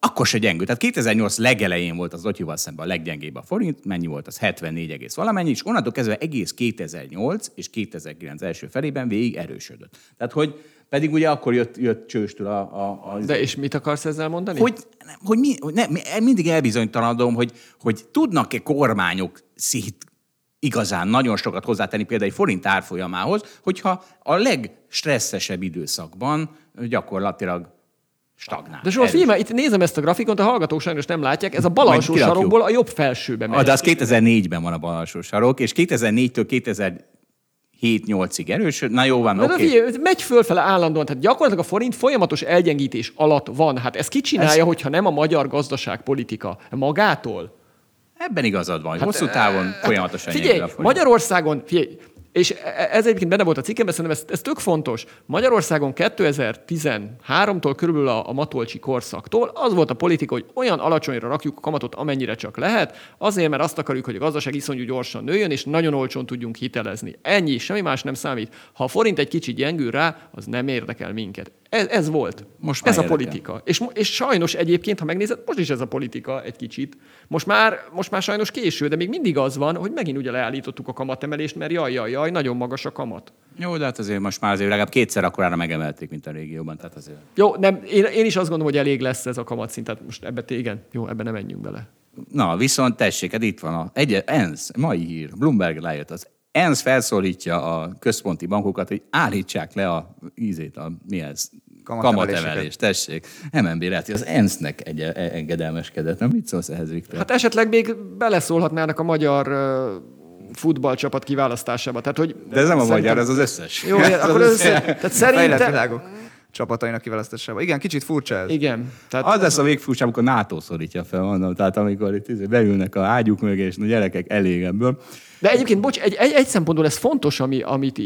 akkor se gyengült. Tehát 2008 legelején volt az Lotyival szemben a leggyengébb a forint, mennyi volt az 74 egész valamennyi, és onnantól kezdve egész 2008 és 2009 első felében végig erősödött. Tehát, hogy pedig ugye akkor jött, jött csőstől a, a, a... De és mit akarsz ezzel mondani? Hogy, hogy, mi, ne, mindig elbizonytalanodom, hogy, hogy tudnak-e kormányok szét igazán nagyon sokat hozzátenni például egy forint árfolyamához, hogyha a legstresszesebb időszakban gyakorlatilag stagnál. De Zsolt, figyelj, itt nézem ezt a grafikont, a hallgatók sajnos nem látják, ez a bal alsó sarokból a jobb felsőbe megy. Ah, de az 2004-ben van a bal alsó sarok, és 2004-től 2000 7-8-ig erős. Na jó van, oké. Okay. Figyelj, megy fölfele állandóan, tehát gyakorlatilag a forint folyamatos elgyengítés alatt van. Hát ezt ki csinálja, ez... hogyha nem a magyar gazdaságpolitika? Magától? Ebben igazad van, hát, hosszú távon folyamatosan Figyelj, a Magyarországon, figyelj, és e- e- ez egyébként benne volt a cikkemben, szerintem ez, ez tök fontos. Magyarországon 2013-tól körülbelül a, a Matolcsi korszaktól az volt a politika, hogy olyan alacsonyra rakjuk a kamatot, amennyire csak lehet, azért, mert azt akarjuk, hogy a gazdaság iszonyú gyorsan nőjön, és nagyon olcsón tudjunk hitelezni. Ennyi, semmi más nem számít. Ha a forint egy kicsit gyengül rá, az nem érdekel minket. Ez, ez volt. Most ez a politika. És, és sajnos egyébként, ha megnézed, most is ez a politika egy kicsit. Most már, most már sajnos késő, de még mindig az van, hogy megint ugye leállítottuk a kamatemelést, mert jaj, jaj, jaj, nagyon magas a kamat. Jó, de hát azért most már azért legalább kétszer akkorára megemelték, mint a régióban. Tehát azért... Jó, nem, én, én, is azt gondolom, hogy elég lesz ez a kamatszint. Tehát most ebbe igen, jó, ebbe nem menjünk bele. Na, viszont tessék, hát itt van a egy, ENSZ, mai hír, Bloomberg lejött, az ENSZ felszólítja a központi bankokat, hogy állítsák le a ízét, a, mi ez, kamatemelés, tessék. MNB lehet, az ENSZ-nek egy engedelmeskedett. Nem mit szólsz ehhez, Viktor? Hát esetleg még beleszólhatnának a magyar futballcsapat kiválasztásába. Tehát, hogy De ez nem a magyar, ez az összes. Jó, akkor az összes. Tehát szerintem, csapatainak kiválasztásában. Igen, kicsit furcsa ez. Igen. Tehát az lesz a végfurcsa, amikor NATO szorítja fel, mondom. Tehát amikor itt izé beülnek a ágyuk mögé, és a gyerekek elég ebből. De egyébként, bocs, egy, egy, egy szempontból ez fontos, ami, amit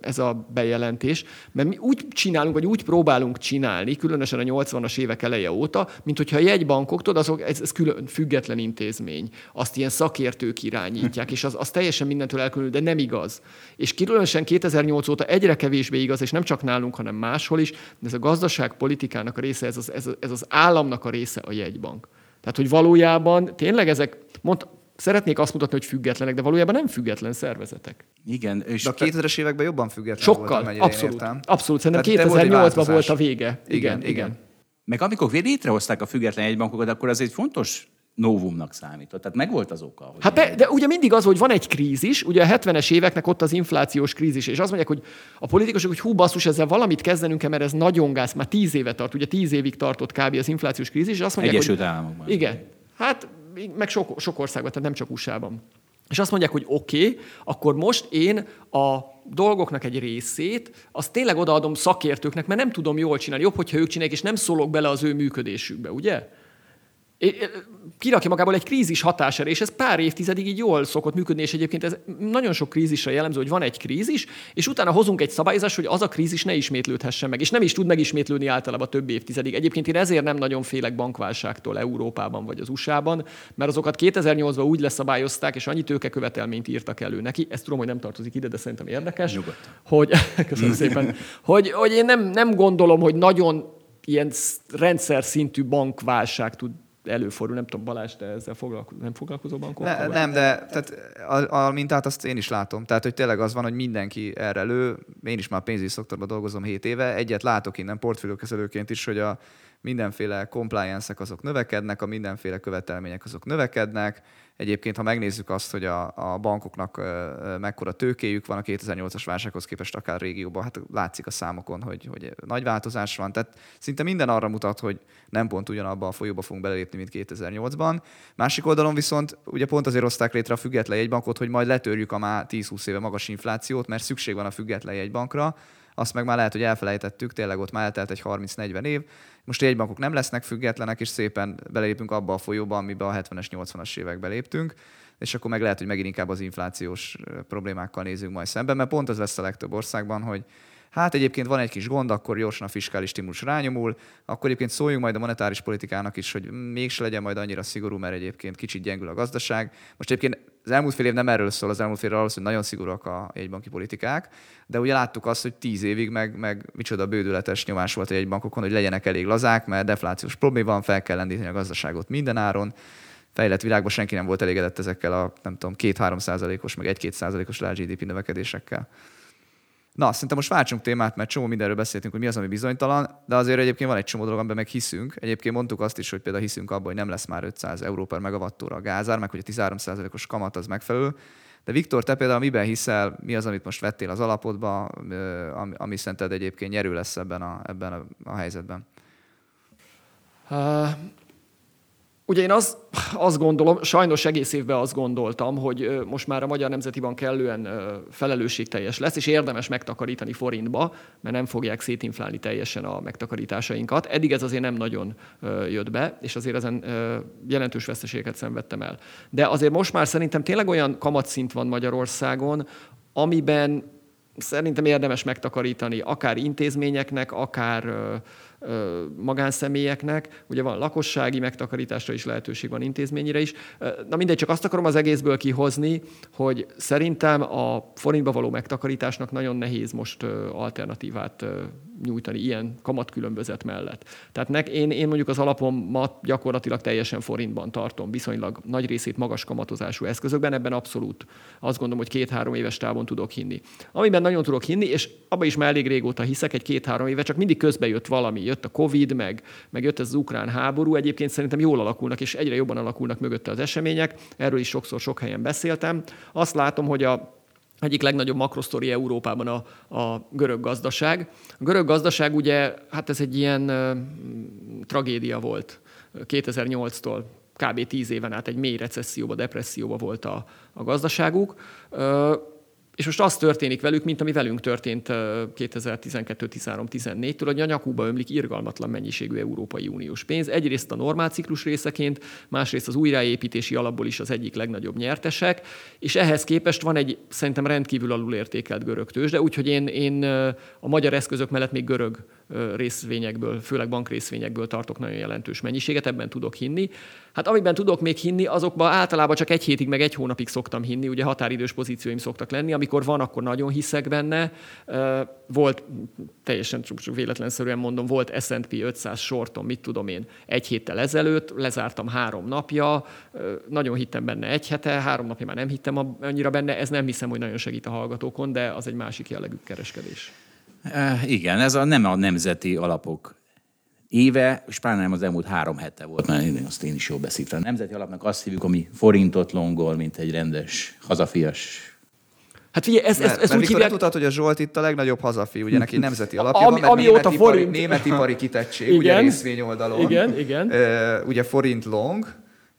ez a bejelentés, mert mi úgy csinálunk, vagy úgy próbálunk csinálni, különösen a 80-as évek eleje óta, mint hogyha a jegybankok, tudod, azok, ez, ez külön, független intézmény, azt ilyen szakértők irányítják, és az, az teljesen mindentől elkülönül, de nem igaz. És különösen 2008 óta egyre kevésbé igaz, és nem csak nálunk, hanem máshol is, de ez a gazdaságpolitikának a része, ez az, ez, ez az államnak a része a jegybank. Tehát, hogy valójában tényleg ezek, mond, szeretnék azt mutatni, hogy függetlenek, de valójában nem független szervezetek. Igen. És de a 2000-es években jobban független Sokkal, volt, abszolút. Értem. Abszolút, szerintem 2008-ban volt a vége. Igen, igen. igen. Meg amikor létrehozták a független egybankokat, akkor az egy fontos novumnak számított. Tehát megvolt az oka. Hát be, de ugye mindig az, hogy van egy krízis, ugye a 70-es éveknek ott az inflációs krízis, és azt mondják, hogy a politikusok, hogy hú basszus, ezzel valamit kezdenünk mert ez nagyon gáz, már tíz éve tart, ugye tíz évig tartott kb. az inflációs krízis, és azt mondják, Egyesült hogy, Államokban. Igen. Hát meg sok, sok országban, tehát nem csak USA-ban. És azt mondják, hogy oké, okay, akkor most én a dolgoknak egy részét, azt tényleg odaadom szakértőknek, mert nem tudom jól csinálni. Jobb, hogyha ők csinálják, és nem szólok bele az ő működésükbe, ugye? Kirakja magából egy krízis hatására, és ez pár évtizedig így jól szokott működni, és egyébként ez nagyon sok krízisre jellemző, hogy van egy krízis, és utána hozunk egy szabályozást, hogy az a krízis ne ismétlődhessen meg, és nem is tud megismétlődni általában több évtizedig. Egyébként én ezért nem nagyon félek bankválságtól Európában vagy az USA-ban, mert azokat 2008-ban úgy leszabályozták, és annyi tőkekövetelményt írtak elő neki, ezt tudom, hogy nem tartozik ide, de szerintem érdekes, Nyugodt. hogy, köszönöm szépen, hogy, hogy én nem, nem gondolom, hogy nagyon ilyen rendszer szintű bankválság tud előfordul, nem tudom, Balázs, te ezzel foglalkozó, nem foglalkozó bankokkal? Ne, nem, de tehát a, a, mintát azt én is látom. Tehát, hogy tényleg az van, hogy mindenki erre lő. Én is már pénzügyi szektorban dolgozom 7 éve. Egyet látok innen portfóliókezelőként is, hogy a mindenféle compliance-ek azok növekednek, a mindenféle követelmények azok növekednek, Egyébként, ha megnézzük azt, hogy a, a bankoknak mekkora tőkéjük van a 2008-as válsághoz képest akár régióban, hát látszik a számokon, hogy, hogy nagy változás van. Tehát szinte minden arra mutat, hogy nem pont ugyanabba a folyóba fogunk belépni, mint 2008-ban. Másik oldalon viszont ugye pont azért hozták létre a független jegybankot, hogy majd letörjük a már 10-20 éve magas inflációt, mert szükség van a független jegybankra, azt meg már lehet, hogy elfelejtettük, tényleg ott már eltelt egy 30-40 év. Most jegybankok nem lesznek függetlenek, és szépen belépünk abba a folyóba, amiben a 70-es, 80-as évekbe léptünk, és akkor meg lehet, hogy megint inkább az inflációs problémákkal nézünk majd szemben, mert pont az lesz a legtöbb országban, hogy Hát egyébként van egy kis gond, akkor gyorsan a fiskális stimulus rányomul, akkor egyébként szóljunk majd a monetáris politikának is, hogy mégse legyen majd annyira szigorú, mert egyébként kicsit gyengül a gazdaság. Most egyébként az elmúlt fél év nem erről szól, az elmúlt fél év arról szól, hogy nagyon szigorúak a jegybanki politikák, de ugye láttuk azt, hogy tíz évig meg, meg micsoda bődületes nyomás volt a jegybankokon, hogy legyenek elég lazák, mert deflációs probléma van, fel kell lendíteni a gazdaságot minden áron. Fejlett világban senki nem volt elégedett ezekkel a, nem tudom, 2-3 százalékos, meg 1-2 százalékos GDP növekedésekkel. Na, szerintem most váltsunk témát, mert csomó mindenről beszéltünk, hogy mi az, ami bizonytalan, de azért egyébként van egy csomó dolog, amiben meg hiszünk. Egyébként mondtuk azt is, hogy például hiszünk abban, hogy nem lesz már 500 euró per megawattóra a gázár, meg hogy a 13%-os kamat az megfelelő. De Viktor, te például miben hiszel, mi az, amit most vettél az alapodba, ami, ami szerinted egyébként nyerő lesz ebben a, ebben a, a helyzetben? Ugye én az, azt gondolom, sajnos egész évben azt gondoltam, hogy most már a Magyar Nemzeti Bank kellően felelősségteljes lesz, és érdemes megtakarítani forintba, mert nem fogják szétinflálni teljesen a megtakarításainkat. Eddig ez azért nem nagyon jött be, és azért ezen jelentős veszteségeket szenvedtem el. De azért most már szerintem tényleg olyan kamatszint van Magyarországon, amiben szerintem érdemes megtakarítani akár intézményeknek, akár magánszemélyeknek, ugye van lakossági megtakarításra is lehetőség, van intézményire is. Na mindegy, csak azt akarom az egészből kihozni, hogy szerintem a forintba való megtakarításnak nagyon nehéz most alternatívát nyújtani ilyen kamatkülönbözet mellett. Tehát nek, én, én mondjuk az alapomat gyakorlatilag teljesen forintban tartom, viszonylag nagy részét magas kamatozású eszközökben, ebben abszolút azt gondolom, hogy két-három éves távon tudok hinni. Amiben nagyon tudok hinni, és abban is már elég régóta hiszek, egy két-három éve, csak mindig közbe jött valami, jött a Covid, meg, meg jött ez az ukrán háború, egyébként szerintem jól alakulnak, és egyre jobban alakulnak mögötte az események, erről is sokszor sok helyen beszéltem. Azt látom, hogy a egyik legnagyobb makrosztori Európában a, a görög gazdaság. A görög gazdaság ugye, hát ez egy ilyen uh, tragédia volt 2008-tól kb. 10 éven át egy mély recesszióba, depresszióba volt a, a gazdaságuk. Uh, És most az történik velük, mint ami velünk történt 2012-13-14-től, hogy a nyakúba ömlik irgalmatlan mennyiségű Európai Uniós pénz. Egyrészt a normál ciklus részeként, másrészt az újraépítési alapból is az egyik legnagyobb nyertesek, és ehhez képest van egy szerintem rendkívül alulértékelt görög tőzsde, úgyhogy én, én a magyar eszközök mellett még görög részvényekből, főleg bankrészvényekből tartok nagyon jelentős mennyiséget, ebben tudok hinni. Hát amiben tudok még hinni, azokban általában csak egy hétig, meg egy hónapig szoktam hinni, ugye határidős pozícióim szoktak lenni, amikor van, akkor nagyon hiszek benne. Volt, teljesen csak véletlenszerűen mondom, volt S&P 500 sortom, mit tudom én, egy héttel ezelőtt, lezártam három napja, nagyon hittem benne egy hete, három napja már nem hittem annyira benne, ez nem hiszem, hogy nagyon segít a hallgatókon, de az egy másik jellegű kereskedés. Igen, ez a, nem a nemzeti alapok éve, és pláne nem az elmúlt három hete volt, mert én azt én is jól beszéltem. A nemzeti alapnak azt hívjuk, ami forintot longol, mint egy rendes, hazafias Hát figyelj, ez, ez, ez úgy hívják... tudod, hogy a Zsolt itt a legnagyobb hazafi, ugye neki nemzeti alapja ami, van, mert német, forint... német ipari kitettség, igen, ugye részvény oldalon. Igen, igen. Uh, ugye forint long,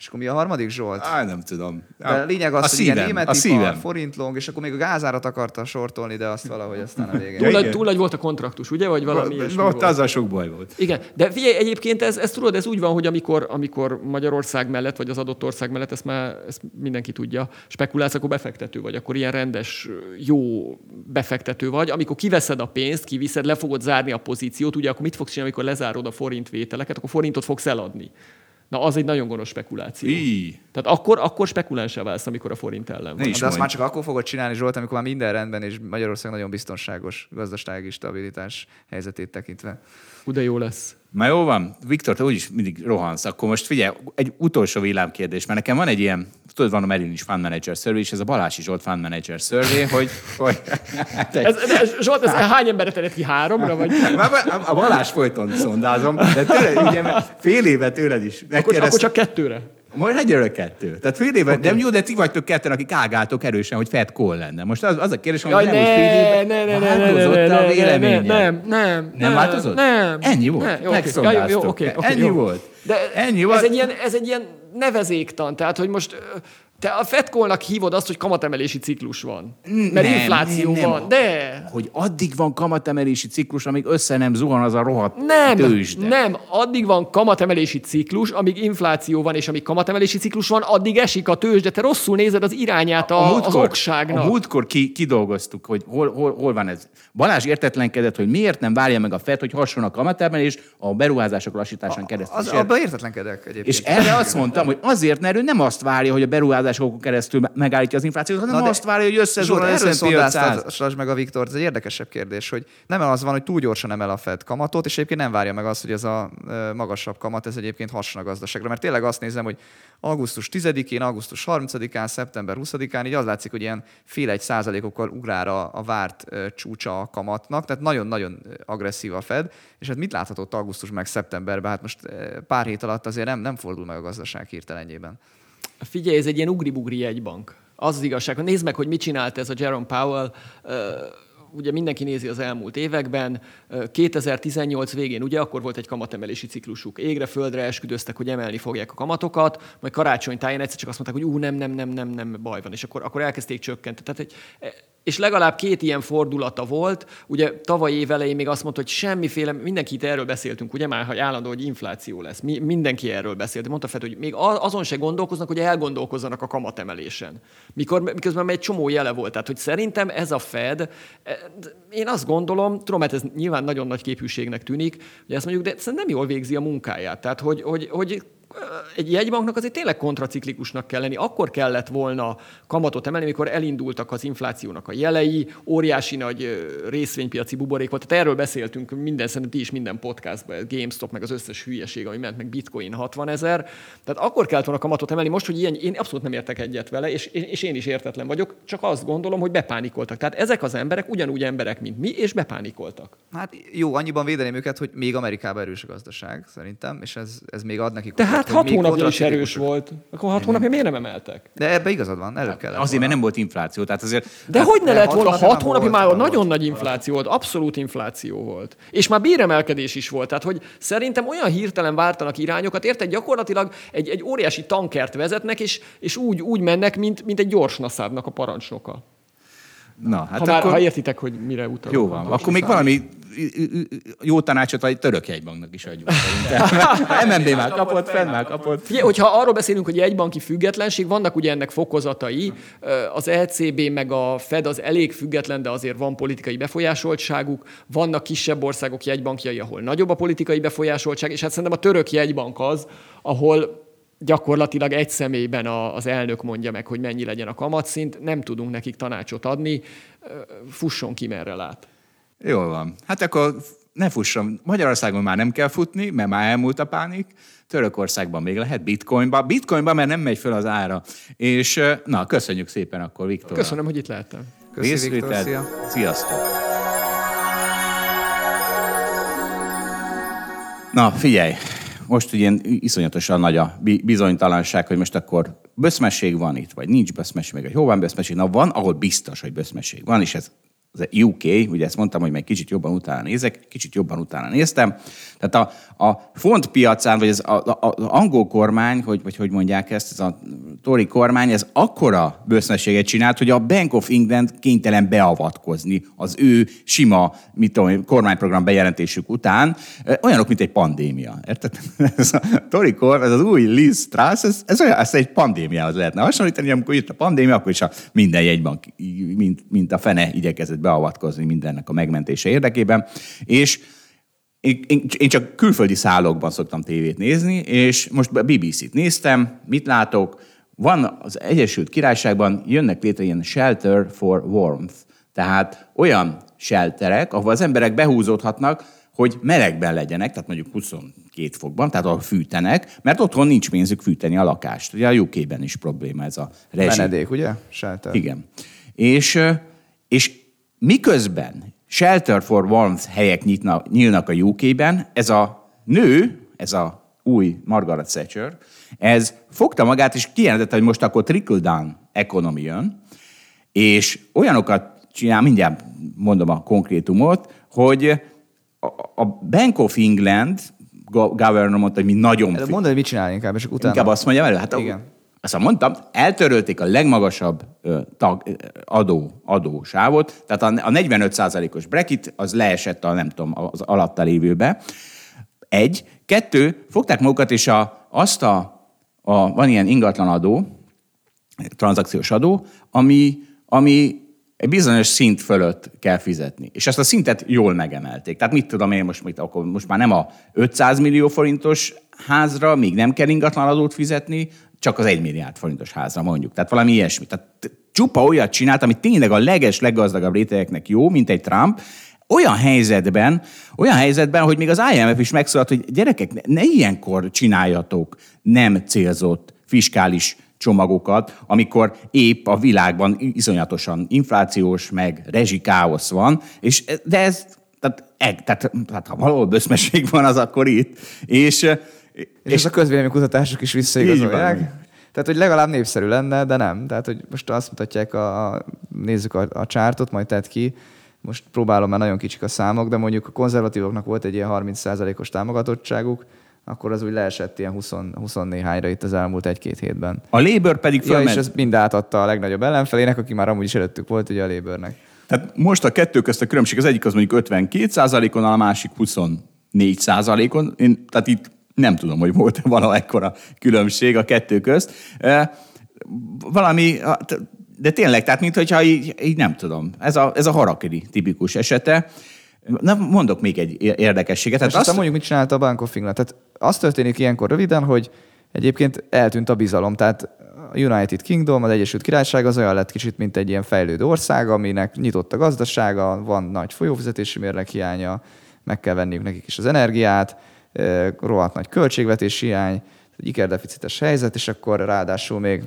és akkor mi a harmadik Zsolt? Á, nem tudom. De a lényeg az, a hogy szívem, igen, német a szívem. forintlong, és akkor még a gázárat akarta sortolni, de azt valahogy aztán a végén. túl, túl nagy volt a kontraktus, ugye? Vagy valami ilyesmi Ott volt. azzal sok baj volt. Igen, de figyelj, egyébként ez, ez tudod, ez úgy van, hogy amikor, amikor Magyarország mellett, vagy az adott ország mellett, ezt már ezt mindenki tudja, spekulálsz, akkor befektető vagy, akkor ilyen rendes, jó befektető vagy. Amikor kiveszed a pénzt, kiviszed, le fogod zárni a pozíciót, ugye akkor mit fogsz csinálni, amikor lezárod a forint vételeket, akkor forintot fogsz eladni. Na, az egy nagyon gonosz spekuláció. Í. Tehát akkor, akkor spekulánsá válsz, amikor a forint ellen van. De azt már csak akkor fogod csinálni, Zsolt, amikor már minden rendben, és Magyarország nagyon biztonságos gazdasági stabilitás helyzetét tekintve. Hú, de jó lesz. Na jó van, Viktor, te úgyis mindig rohansz. Akkor most figyelj, egy utolsó villámkérdés, mert nekem van egy ilyen, tudod, van a Merrill is Fund Manager Survey, és ez a Balási Zsolt Fund Manager Survey, hogy... hogy ez, ez, Zsolt, ez hány emberre terjed ki? Háromra? Vagy? A Balázs folyton szondázom, de tőle, ugye, fél éve tőled is. Akkor, akkor csak kettőre? Majd egyről kettő. Tehát fél éve, okay. nem jó, de ti vagytok ketten, akik ágáltok erősen, hogy Fed Call lenne. Most az, az a kérdés, hogy nem ne, fél éve ne, ne, változott ne, ne, a véleménye. Nem, nem, nem. változott? Nem. Ennyi volt. Nem, jó, ja, jó, okay, okay, Ennyi jó. volt. De Ennyi volt. Ez egy ilyen, ez egy ilyen nevezéktan, tehát hogy most te a fetkolnak hívod azt, hogy kamatemelési ciklus van. Mert nem, infláció nem, nem. van. De. Hogy addig van kamatemelési ciklus, amíg össze nem zuhan az a rohadt nem, tőzsde. Nem, addig van kamatemelési ciklus, amíg infláció van, és amíg kamatemelési ciklus van, addig esik a tőzsde. Te rosszul nézed az irányát a, a múltkor, az okságnak. A múltkor ki, kidolgoztuk, hogy hol, hol, hol van ez. Balázs értetlenkedett, hogy miért nem várja meg a FED, hogy hasonló a kamatemelés a beruházások lassításán keresztül. Az, abban értetlenkedek egyébként. És erre azt mondtam, hogy azért, mert ő nem azt várja, hogy a beruházásokon keresztül megállítja az inflációt, hanem Na azt várja, hogy összezúr a S&P meg a Viktor, ez egy érdekesebb kérdés, hogy nem az van, hogy túl gyorsan emel a Fed kamatot, és egyébként nem várja meg azt, hogy ez a magasabb kamat, ez egyébként hason a gazdaságra. Mert tényleg azt nézem, hogy augusztus 10-én, augusztus 30-án, szeptember 20-án, így az látszik, hogy ilyen fél egy százalékokkal ugrál a, a várt csúcsa a kamatnak, tehát nagyon-nagyon agresszív a Fed, és hát mit láthatott augusztus meg szeptemberben? Hát most pár hét alatt azért nem, nem fordul meg a gazdaság hirtelenjében. Figyelj, ez egy ilyen ugri-bugri jegybank. Az az igazság. Nézd meg, hogy mit csinált ez a Jerome Powell. Ugye mindenki nézi az elmúlt években. 2018 végén, ugye akkor volt egy kamatemelési ciklusuk. Égre, földre esküdöztek, hogy emelni fogják a kamatokat, majd karácsony táján egyszer csak azt mondták, hogy ú, nem, nem, nem, nem, nem, baj van. És akkor, akkor elkezdték csökkenteni. Tehát egy, és legalább két ilyen fordulata volt. Ugye tavaly év elején még azt mondta, hogy semmiféle, mindenki itt erről beszéltünk, ugye már, hogy állandó, hogy infláció lesz. Mi, mindenki erről beszélt. Mondta fel, hogy még azon se gondolkoznak, hogy elgondolkozzanak a kamatemelésen. Mikor, miközben egy csomó jele volt. Tehát, hogy szerintem ez a Fed, e, én azt gondolom, tudom, hát ez nyilván nagyon nagy képűségnek tűnik, hogy ezt mondjuk, de szerintem nem jól végzi a munkáját. Tehát, hogy, hogy, hogy egy jegybanknak azért tényleg kontraciklikusnak kell lenni. Akkor kellett volna kamatot emelni, amikor elindultak az inflációnak a jelei, óriási nagy részvénypiaci buborék volt. Tehát erről beszéltünk minden, szerintem ti is minden podcastban, GameStop, meg az összes hülyeség, ami ment, meg Bitcoin 60 ezer. Tehát akkor kellett volna kamatot emelni. Most, hogy ilyen, én abszolút nem értek egyet vele, és, és én is értetlen vagyok, csak azt gondolom, hogy bepánikoltak. Tehát ezek az emberek ugyanúgy emberek, mint mi, és bepánikoltak. Hát jó, annyiban védeném őket, hogy még Amerikában erős a gazdaság, szerintem, és ez, ez még ad nekik. Tehát hat hónapja is erős volt. Akkor hat hónapja miért nem emeltek? De ebbe igazad van, elő kell. Azért, mert nem volt infláció. Tehát azért, De hát, hogy ne lett volna? Hat hónapja már nagyon nagy infláció volt, abszolút infláció volt. És már béremelkedés is volt. Tehát, hogy szerintem olyan hirtelen vártanak irányokat, érted? Gyakorlatilag egy, egy óriási tankert vezetnek, és, és úgy, úgy mennek, mint, mint egy gyors naszábnak a parancsnoka. Na, hát ha, már, akkor... ha értitek, hogy mire utalok. Jó van. Akkor még valami jó tanácsot vagy török jegybanknak is adjuk. MNB már kapott, fenn már kapott. Figyelj, hogyha arról beszélünk, hogy egybanki függetlenség, vannak ugye ennek fokozatai. Az ECB meg a Fed az elég független, de azért van politikai befolyásoltságuk. Vannak kisebb országok jegybankjai, ahol nagyobb a politikai befolyásoltság, és hát szerintem a török jegybank az, ahol gyakorlatilag egy személyben az elnök mondja meg, hogy mennyi legyen a kamatszint, nem tudunk nekik tanácsot adni, fusson ki, merre lát. Jól van. Hát akkor ne fusson. Magyarországon már nem kell futni, mert már elmúlt a pánik. Törökországban még lehet bitcoinba. Bitcoinba, mert nem megy föl az ára. És na, köszönjük szépen akkor, Viktor. Köszönöm, hogy itt lehettem. Köszönjük, Viktor, szia. Sziasztok. Na, figyelj, most ugye iszonyatosan nagy a bizonytalanság, hogy most akkor böszmesség van itt, vagy nincs böszmesség, vagy hol van böszmesség. Na van, ahol biztos, hogy böszmesség van, és ez az UK, ugye ezt mondtam, hogy meg kicsit jobban utána nézek, kicsit jobban utána néztem. Tehát a, a font piacán, vagy az, a, a, az angol kormány, hogy, vagy hogy mondják ezt, ez a Tory kormány, ez akkora bősznességet csinált, hogy a Bank of England kénytelen beavatkozni az ő sima, mit tudom, kormányprogram bejelentésük után, olyanok, mint egy pandémia. Érted? Ez a Tory kormány, ez az új Liz Truss, ez, ez olyan, ez egy pandémiához lehetne hasonlítani, amikor jött a pandémia, akkor is a minden jegybank, mint, mint a fene igyekezett beavatkozni mindennek a megmentése érdekében. És én, csak külföldi szállókban szoktam tévét nézni, és most a BBC-t néztem, mit látok? Van az Egyesült Királyságban, jönnek létre ilyen shelter for warmth, tehát olyan shelterek, ahol az emberek behúzódhatnak, hogy melegben legyenek, tehát mondjuk 22 fokban, tehát ahol fűtenek, mert otthon nincs pénzük fűteni a lakást. Ugye a UK-ben is probléma ez a rezsi. Menedék, ugye? Shelter. Igen. És, és miközben Shelter for Warmth helyek nyitna, nyílnak a UK-ben, ez a nő, ez a új Margaret Thatcher, ez fogta magát, és kijelentette, hogy most akkor trickle-down economy jön, és olyanokat csinál, mindjárt mondom a konkrétumot, hogy a Bank of England governor mondta, hogy mi nagyon... Mondd, hogy mit csinál inkább, és utána... Inkább azt mondja, mert hát Igen. Azt mondtam, eltörölték a legmagasabb tag, adó, adósávot, tehát a 45%-os Brexit az leesett a nem tudom, az alatta lévőbe. Egy. Kettő, fogták magukat, és a, azt a, a, van ilyen ingatlan adó, tranzakciós adó, ami, ami egy bizonyos szint fölött kell fizetni. És ezt a szintet jól megemelték. Tehát mit tudom én most, mit, akkor most már nem a 500 millió forintos házra, még nem kell ingatlanadót fizetni, csak az egy milliárd forintos házra mondjuk. Tehát valami ilyesmi. Tehát csupa olyat csinált, ami tényleg a leges, leggazdagabb rétegeknek jó, mint egy Trump, olyan helyzetben, olyan helyzetben, hogy még az IMF is megszólalt, hogy gyerekek, ne ilyenkor csináljatok nem célzott fiskális csomagokat, amikor épp a világban iszonyatosan inflációs, meg rezsikáosz van, és de ez, tehát, tehát, tehát ha valahol böszmesség van, az akkor itt. És és, és a közvéleménykutatások is visszaigazolják. Tehát, hogy legalább népszerű lenne, de nem. Tehát, hogy most azt mutatják, a, nézzük a, a csártot, majd tett ki, most próbálom, mert nagyon kicsik a számok, de mondjuk a konzervatívoknak volt egy ilyen 30%-os támogatottságuk, akkor az úgy leesett ilyen 20, 20 néhányra itt az elmúlt egy-két hétben. A Labour pedig fölment. Ja, és ez mind átadta a legnagyobb ellenfelének, aki már amúgy is előttük volt, ugye a Labournek. Tehát most a kettő közt a különbség, az egyik az mondjuk 52 on a másik 24 on Én, tehát itt nem tudom, hogy volt vala ekkora különbség a kettő közt. Valami, de tényleg, tehát mintha így, így nem tudom. Ez a, ez a harakiri tipikus esete. Na, mondok még egy érdekességet. Tehát azt... mondjuk, mit csinálta a Bank of England. Tehát az történik ilyenkor röviden, hogy egyébként eltűnt a bizalom. Tehát a United Kingdom, az Egyesült Királyság az olyan lett kicsit, mint egy ilyen fejlődő ország, aminek nyitott a gazdasága, van nagy folyófizetési mérleg hiánya, meg kell venniük nekik is az energiát, rohadt nagy költségvetési hiány, egy ikerdeficites helyzet, és akkor ráadásul még,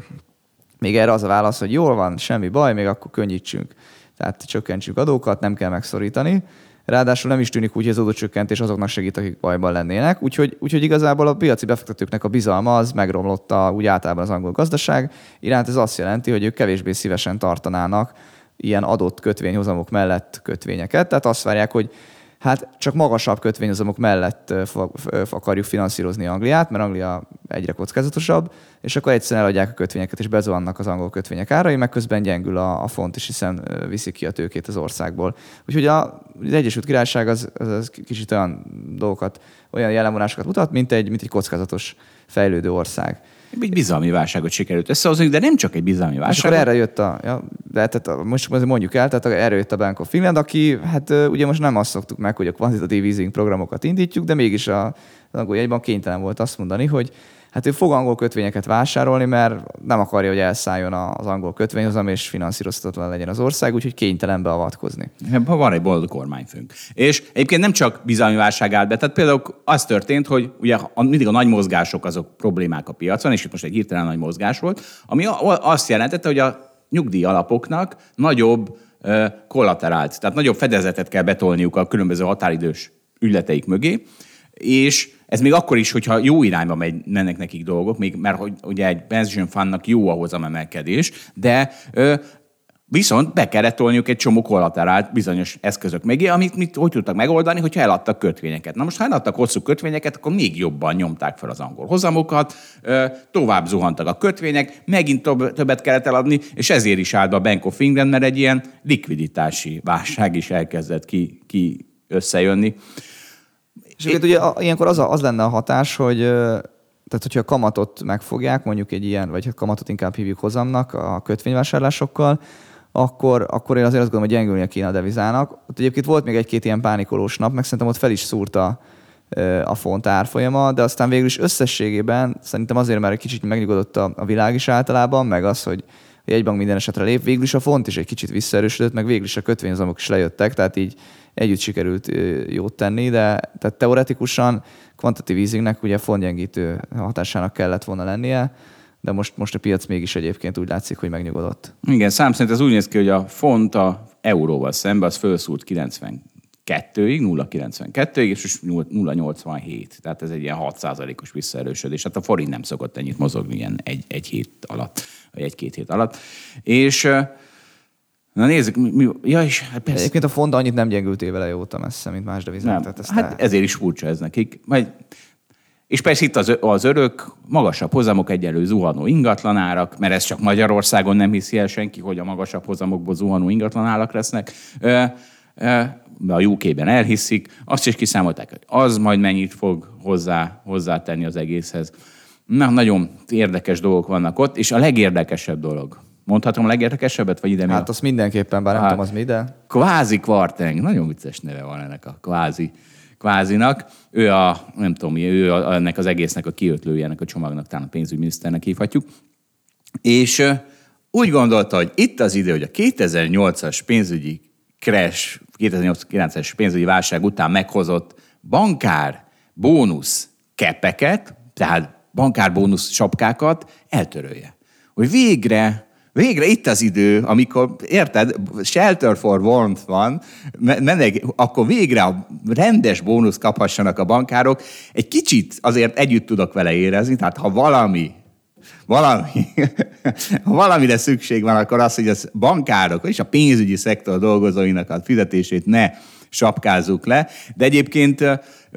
még erre az a válasz, hogy jól van, semmi baj, még akkor könnyítsünk. Tehát csökkentsük adókat, nem kell megszorítani. Ráadásul nem is tűnik úgy, hogy az adócsökkentés azoknak segít, akik bajban lennének. Úgyhogy, úgyhogy igazából a piaci befektetőknek a bizalma az megromlott a, úgy általában az angol gazdaság iránt. Ez azt jelenti, hogy ők kevésbé szívesen tartanának ilyen adott kötvényhozamok mellett kötvényeket. Tehát azt várják, hogy hát csak magasabb kötvényhozamok mellett akarjuk finanszírozni Angliát, mert Anglia egyre kockázatosabb, és akkor egyszerűen eladják a kötvényeket, és bezuhannak az angol kötvények árai, meg közben gyengül a, a font is, hiszen viszik ki a tőkét az országból. Úgyhogy a, az Egyesült Királyság az, az, az kicsit olyan dolgokat, olyan jellemvonásokat mutat, mint egy, mint egy kockázatos fejlődő ország. Egy bizalmi válságot sikerült összehozni, de nem csak egy bizalmi válság. És akkor erre jött a, ja, de tehát most mondjuk el, tehát erre jött a Bank of Finland, aki, hát ugye most nem azt szoktuk meg, hogy a kvantitatív easing programokat indítjuk, de mégis a, az jegyban kénytelen volt azt mondani, hogy hát ő fog angol kötvényeket vásárolni, mert nem akarja, hogy elszálljon az angol kötvényhozam, és finanszírozhatatlan legyen az ország, úgyhogy kénytelen beavatkozni. Van egy boldog kormányfőnk. És egyébként nem csak bizalmi válság állt be, tehát például az történt, hogy ugye mindig a nagy mozgások azok problémák a piacon, és itt most egy hirtelen nagy mozgás volt, ami azt jelentette, hogy a nyugdíj alapoknak nagyobb kollaterált, tehát nagyobb fedezetet kell betolniuk a különböző határidős ügyleteik mögé, és ez még akkor is, hogyha jó irányba megy, mennek nekik dolgok, még, mert hogy ugye egy pension fundnak jó a emelkedés, de ö, Viszont be kellett tolniuk egy csomó kollaterált bizonyos eszközök mögé, amit mit, hogy tudtak megoldani, hogyha eladtak kötvényeket. Na most, ha eladtak hosszú kötvényeket, akkor még jobban nyomták fel az angol hozamokat, tovább zuhantak a kötvények, megint többet kellett eladni, és ezért is állt a Bank of England, mert egy ilyen likviditási válság is elkezdett ki, ki összejönni. És é... ugye ilyenkor az, a, az lenne a hatás, hogy tehát hogyha a kamatot megfogják, mondjuk egy ilyen, vagy a kamatot inkább hívjuk hozamnak a kötvényvásárlásokkal, akkor, akkor én azért azt gondolom, hogy gyengülnie kéne a devizának. Ott egyébként volt még egy-két ilyen pánikolós nap, meg szerintem ott fel is szúrta a font árfolyama, de aztán végül is összességében szerintem azért, mert egy kicsit megnyugodott a, a világ is általában, meg az, hogy egy bank minden esetre lép, végül is a font is egy kicsit visszaerősödött, meg végül is a kötvényhozamok is lejöttek, tehát így együtt sikerült jót tenni, de tehát teoretikusan kvantitatív easingnek ugye fontgyengítő hatásának kellett volna lennie, de most, most a piac mégis egyébként úgy látszik, hogy megnyugodott. Igen, szám szerint ez úgy néz ki, hogy a font a euróval szemben az felszúrt 92-ig, 0,92-ig, és 0,87. Tehát ez egy ilyen 6%-os visszaerősödés. Hát a forint nem szokott ennyit mozogni ilyen egy, egy hét alatt, vagy egy-két hét alatt. És Na nézzük, mi, mi ja, és hát persze. Egyébként a font annyit nem gyengült évele óta messze, mint más devizák. Nem. Tehát hát el... ezért is furcsa ez nekik. Majd, és persze itt az, az örök, magasabb hozamok egyenlő zuhanó ingatlanárak, mert ez csak Magyarországon nem hiszi el senki, hogy a magasabb hozamokból zuhanó ingatlanárak lesznek. Ö, ö, a UK-ben elhiszik, azt is kiszámolták, hogy az majd mennyit fog hozzá, hozzátenni az egészhez. Na, nagyon érdekes dolgok vannak ott, és a legérdekesebb dolog, Mondhatom a legérdekesebbet, vagy ide mi Hát azt mindenképpen, bár nem hát, tudom, az mi, de... Kvázi Kvarteng. Nagyon vicces neve van ennek a kvázi kvázinak. Ő a, nem tudom, ő a, ennek az egésznek a kiötlője, ennek a csomagnak, talán a pénzügyminiszternek hívhatjuk. És úgy gondolta, hogy itt az idő, hogy a 2008-as pénzügyi crash, 2009-es pénzügyi válság után meghozott bankár bónusz kepeket, tehát bankár bónusz sapkákat eltörölje. Hogy végre Végre itt az idő, amikor, érted, shelter for warmth van, menek, akkor végre a rendes bónusz kaphassanak a bankárok. Egy kicsit azért együtt tudok vele érezni, tehát ha valami valami, ha valamire szükség van, akkor az, hogy az bankárok és a pénzügyi szektor dolgozóinak a fizetését ne sapkázzuk le. De egyébként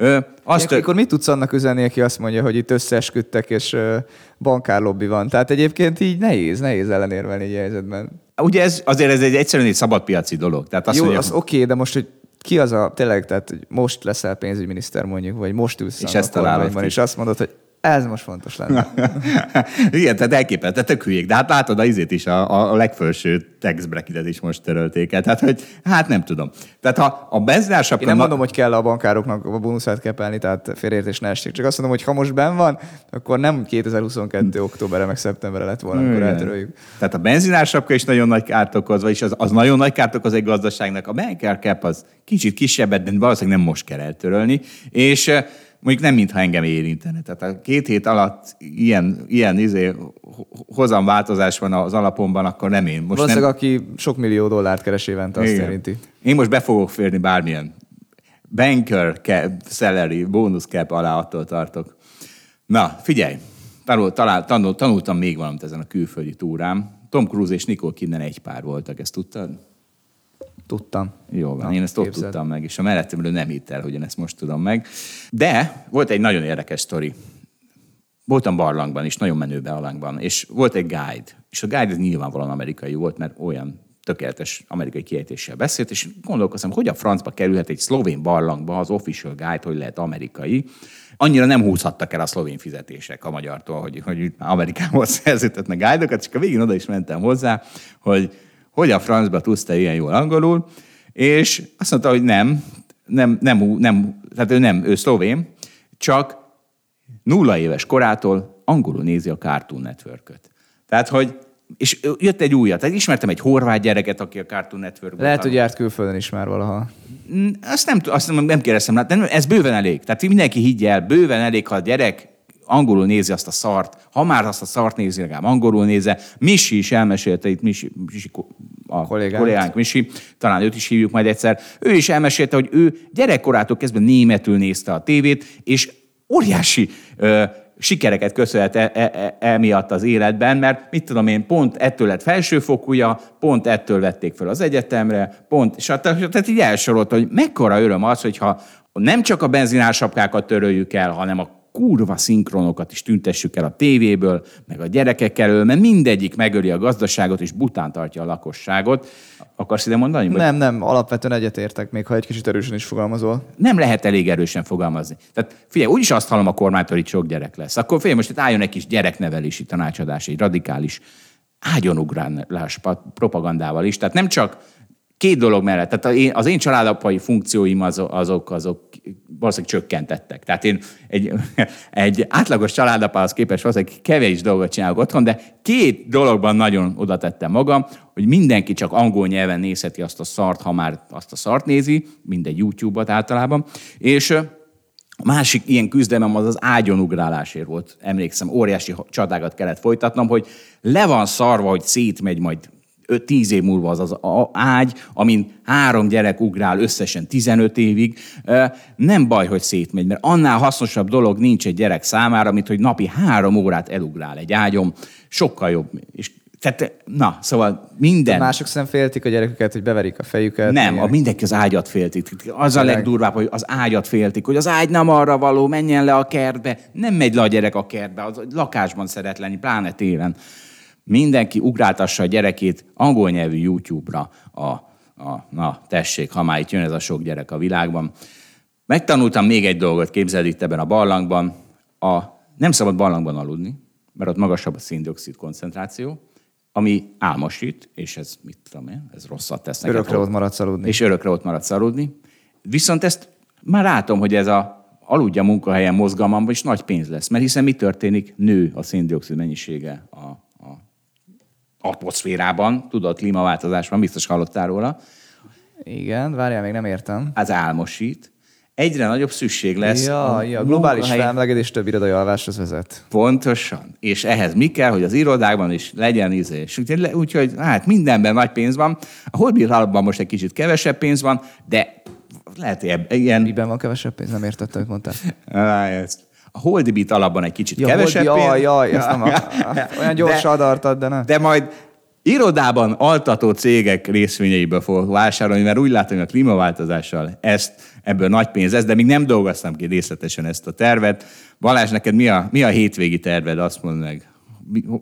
ö, azt... Akkor mit tudsz annak üzenni, aki azt mondja, hogy itt összeesküdtek, és bankárlobbi van? Tehát egyébként így nehéz, nehéz ellenérvelni egy helyzetben. Ugye ez, azért ez egy egyszerűen egy szabadpiaci dolog. Tehát azt Jó, mondja, az oké, okay, de most, hogy ki az a, tényleg, tehát most leszel pénzügyminiszter mondjuk, vagy most ülsz és ezt a és azt mondod, hogy ez most fontos lenne. Igen, tehát elképelt, tök hülyék. De hát látod, a izét is, a, a legfelső tax bracketet is most törölték el. Tehát, hogy hát nem tudom. Tehát ha a benzinársapka... Én nem mondom, hogy kell a bankároknak a bónuszát kepelni, tehát félértés ne esik. Csak azt mondom, hogy ha most ben van, akkor nem 2022. októberre, meg szeptemberre lett volna, amikor eltöröljük. Tehát a benzinársapka is nagyon nagy kárt okoz, vagyis az, az nagyon nagy kárt okoz egy gazdaságnak. A banker cap az kicsit kisebbet, de valószínűleg nem most kell eltörölni. És mondjuk nem mintha engem érintene. Tehát a két hét alatt ilyen, ilyen izé, hozamváltozás van az alapomban, akkor nem én. Most nem... aki sok millió dollárt keres évente, azt Igen. érinti. Én most be fogok férni bármilyen banker cap, salary, bónusz cap alá attól tartok. Na, figyelj, tanul, talál, tanul, tanultam még valamit ezen a külföldi túrám. Tom Cruise és Nicole Kidman egy pár voltak, ezt tudtad? Tudtam. Jó van, Na, én ezt képzeld. ott tudtam meg, és a mellettemről nem hitt el, hogy én ezt most tudom meg. De volt egy nagyon érdekes sztori. Voltam barlangban is, nagyon menő barlangban, és volt egy guide, és a guide nyilvánvalóan amerikai volt, mert olyan tökéletes amerikai kiejtéssel beszélt, és gondolkoztam, hogy a francba kerülhet egy szlovén barlangba az official guide, hogy lehet amerikai. Annyira nem húzhattak el a szlovén fizetések a magyartól, hogy, hogy Amerikából szerződtetnek guide-okat, és a végén oda is mentem hozzá, hogy hogy a francba tudsz te ilyen jól angolul, és azt mondta, hogy nem, nem, nem, nem tehát ő nem, ő szlovén, csak nulla éves korától angolul nézi a Cartoon Network-öt. Tehát, hogy és jött egy újat. Tehát ismertem egy horvát gyereket, aki a Cartoon network Lehet, hogy járt külföldön is már valaha. Azt nem, azt nem, nem kérdeztem, nem, ez bőven elég. Tehát mindenki higgye el, bőven elég, ha a gyerek angolul nézi azt a szart, ha már azt a szart nézi, legalább angolul néze. Misi is elmesélte itt, Misi, Misi a kollégánk. kollégánk Misi, talán őt is hívjuk majd egyszer, ő is elmesélte, hogy ő gyerekkorától kezdve németül nézte a tévét, és óriási ö, sikereket köszönhet e, e, e, emiatt az életben, mert mit tudom én, pont ettől lett felsőfokúja, pont ettől vették fel az egyetemre, pont, és tehát így elsorolt, hogy mekkora öröm az, hogyha nem csak a benzinársapkákat töröljük el, hanem a kurva szinkronokat is tüntessük el a tévéből, meg a gyerekek elől, mert mindegyik megöli a gazdaságot és bután tartja a lakosságot. Akarsz ide mondani? Nem, nem, alapvetően egyetértek, még ha egy kicsit erősen is fogalmazol. Nem lehet elég erősen fogalmazni. Tehát figyelj, úgyis azt hallom a kormánytól, hogy sok gyerek lesz. Akkor figyelj, most itt álljon egy kis gyereknevelési tanácsadás, egy radikális ágyonugrálás propagandával is. Tehát nem csak két dolog mellett, tehát az én családapai funkcióim azok, azok, azok valószínűleg csökkentettek. Tehát én egy, egy átlagos családapához képest valószínűleg kevés dolgot csinálok otthon, de két dologban nagyon oda tettem magam, hogy mindenki csak angol nyelven nézheti azt a szart, ha már azt a szart nézi, mindegy YouTube-ot általában, és a másik ilyen küzdelmem az az ágyonugrálásért volt. Emlékszem, óriási csatákat kellett folytatnom, hogy le van szarva, hogy szétmegy majd 5-10 év múlva az az ágy, amin három gyerek ugrál összesen 15 évig, nem baj, hogy szétmegy, mert annál hasznosabb dolog nincs egy gyerek számára, mint hogy napi három órát elugrál egy ágyom, sokkal jobb. És tehát, na, szóval minden. De mások szem féltik a gyerekeket, hogy beverik a fejüket. Nem, a mindenki az ágyat féltik. Az a legdurvább, hogy az ágyat féltik, hogy az ágy nem arra való, menjen le a kertbe. Nem megy le a gyerek a kertbe, az lakásban szeret lenni, pláne télen mindenki ugráltassa a gyerekét angol nyelvű YouTube-ra. A, a, na, tessék, ha már itt jön ez a sok gyerek a világban. Megtanultam még egy dolgot, képzeld itt ebben a barlangban. A, nem szabad barlangban aludni, mert ott magasabb a széndiokszid koncentráció, ami álmosít, és ez mit tudom én, ez rosszat tesz neked. Örökre ott maradsz aludni. És örökre ott maradsz aludni. Viszont ezt már látom, hogy ez a aludja munkahelyen mozgalmamban is nagy pénz lesz. Mert hiszen mi történik? Nő a széndiokszid mennyisége a atmoszférában, tudod, klímaváltozás van, biztos hallottál róla. Igen, várjál, még nem értem. Az álmosít. Egyre nagyobb szükség lesz. Ja, a ja, globális munkahely... felmelegedés több irodai alváshoz vezet. Pontosan. És ehhez mi kell, hogy az irodákban is legyen ízés. Úgyhogy, úgyhogy hát mindenben nagy pénz van. A alapban most egy kicsit kevesebb pénz van, de lehet, hogy ilyen... Miben van kevesebb pénz? Nem értettem, hogy mondtál. Ah, ezt a Holdibit alapban egy kicsit ja, kevesebb hold, jaj, jaj, ezt nem a, olyan gyors de, adartad, de nem. De majd irodában altató cégek részvényeiből fogok vásárolni, mert úgy látom, hogy a klímaváltozással ezt, ebből nagy pénz lesz, de még nem dolgoztam ki részletesen ezt a tervet. Balázs, neked mi a, mi a hétvégi terved? Azt mondd meg.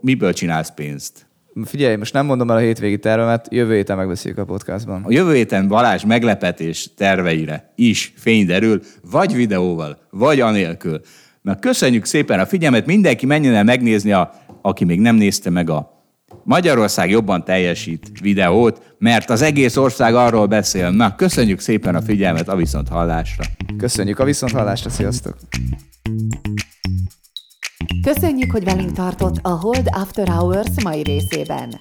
Miből csinálsz pénzt? Figyelj, most nem mondom el a hétvégi tervemet, jövő héten megbeszéljük a podcastban. A jövő héten Balázs meglepetés terveire is fény derül, vagy videóval, vagy anélkül. Na, köszönjük szépen a figyelmet, mindenki menjen el megnézni, a, aki még nem nézte meg a Magyarország jobban teljesít videót, mert az egész ország arról beszél. Na, köszönjük szépen a figyelmet a viszont hallásra. Köszönjük a viszont hallásra, sziasztok! Köszönjük, hogy velünk tartott a Hold After Hours mai részében.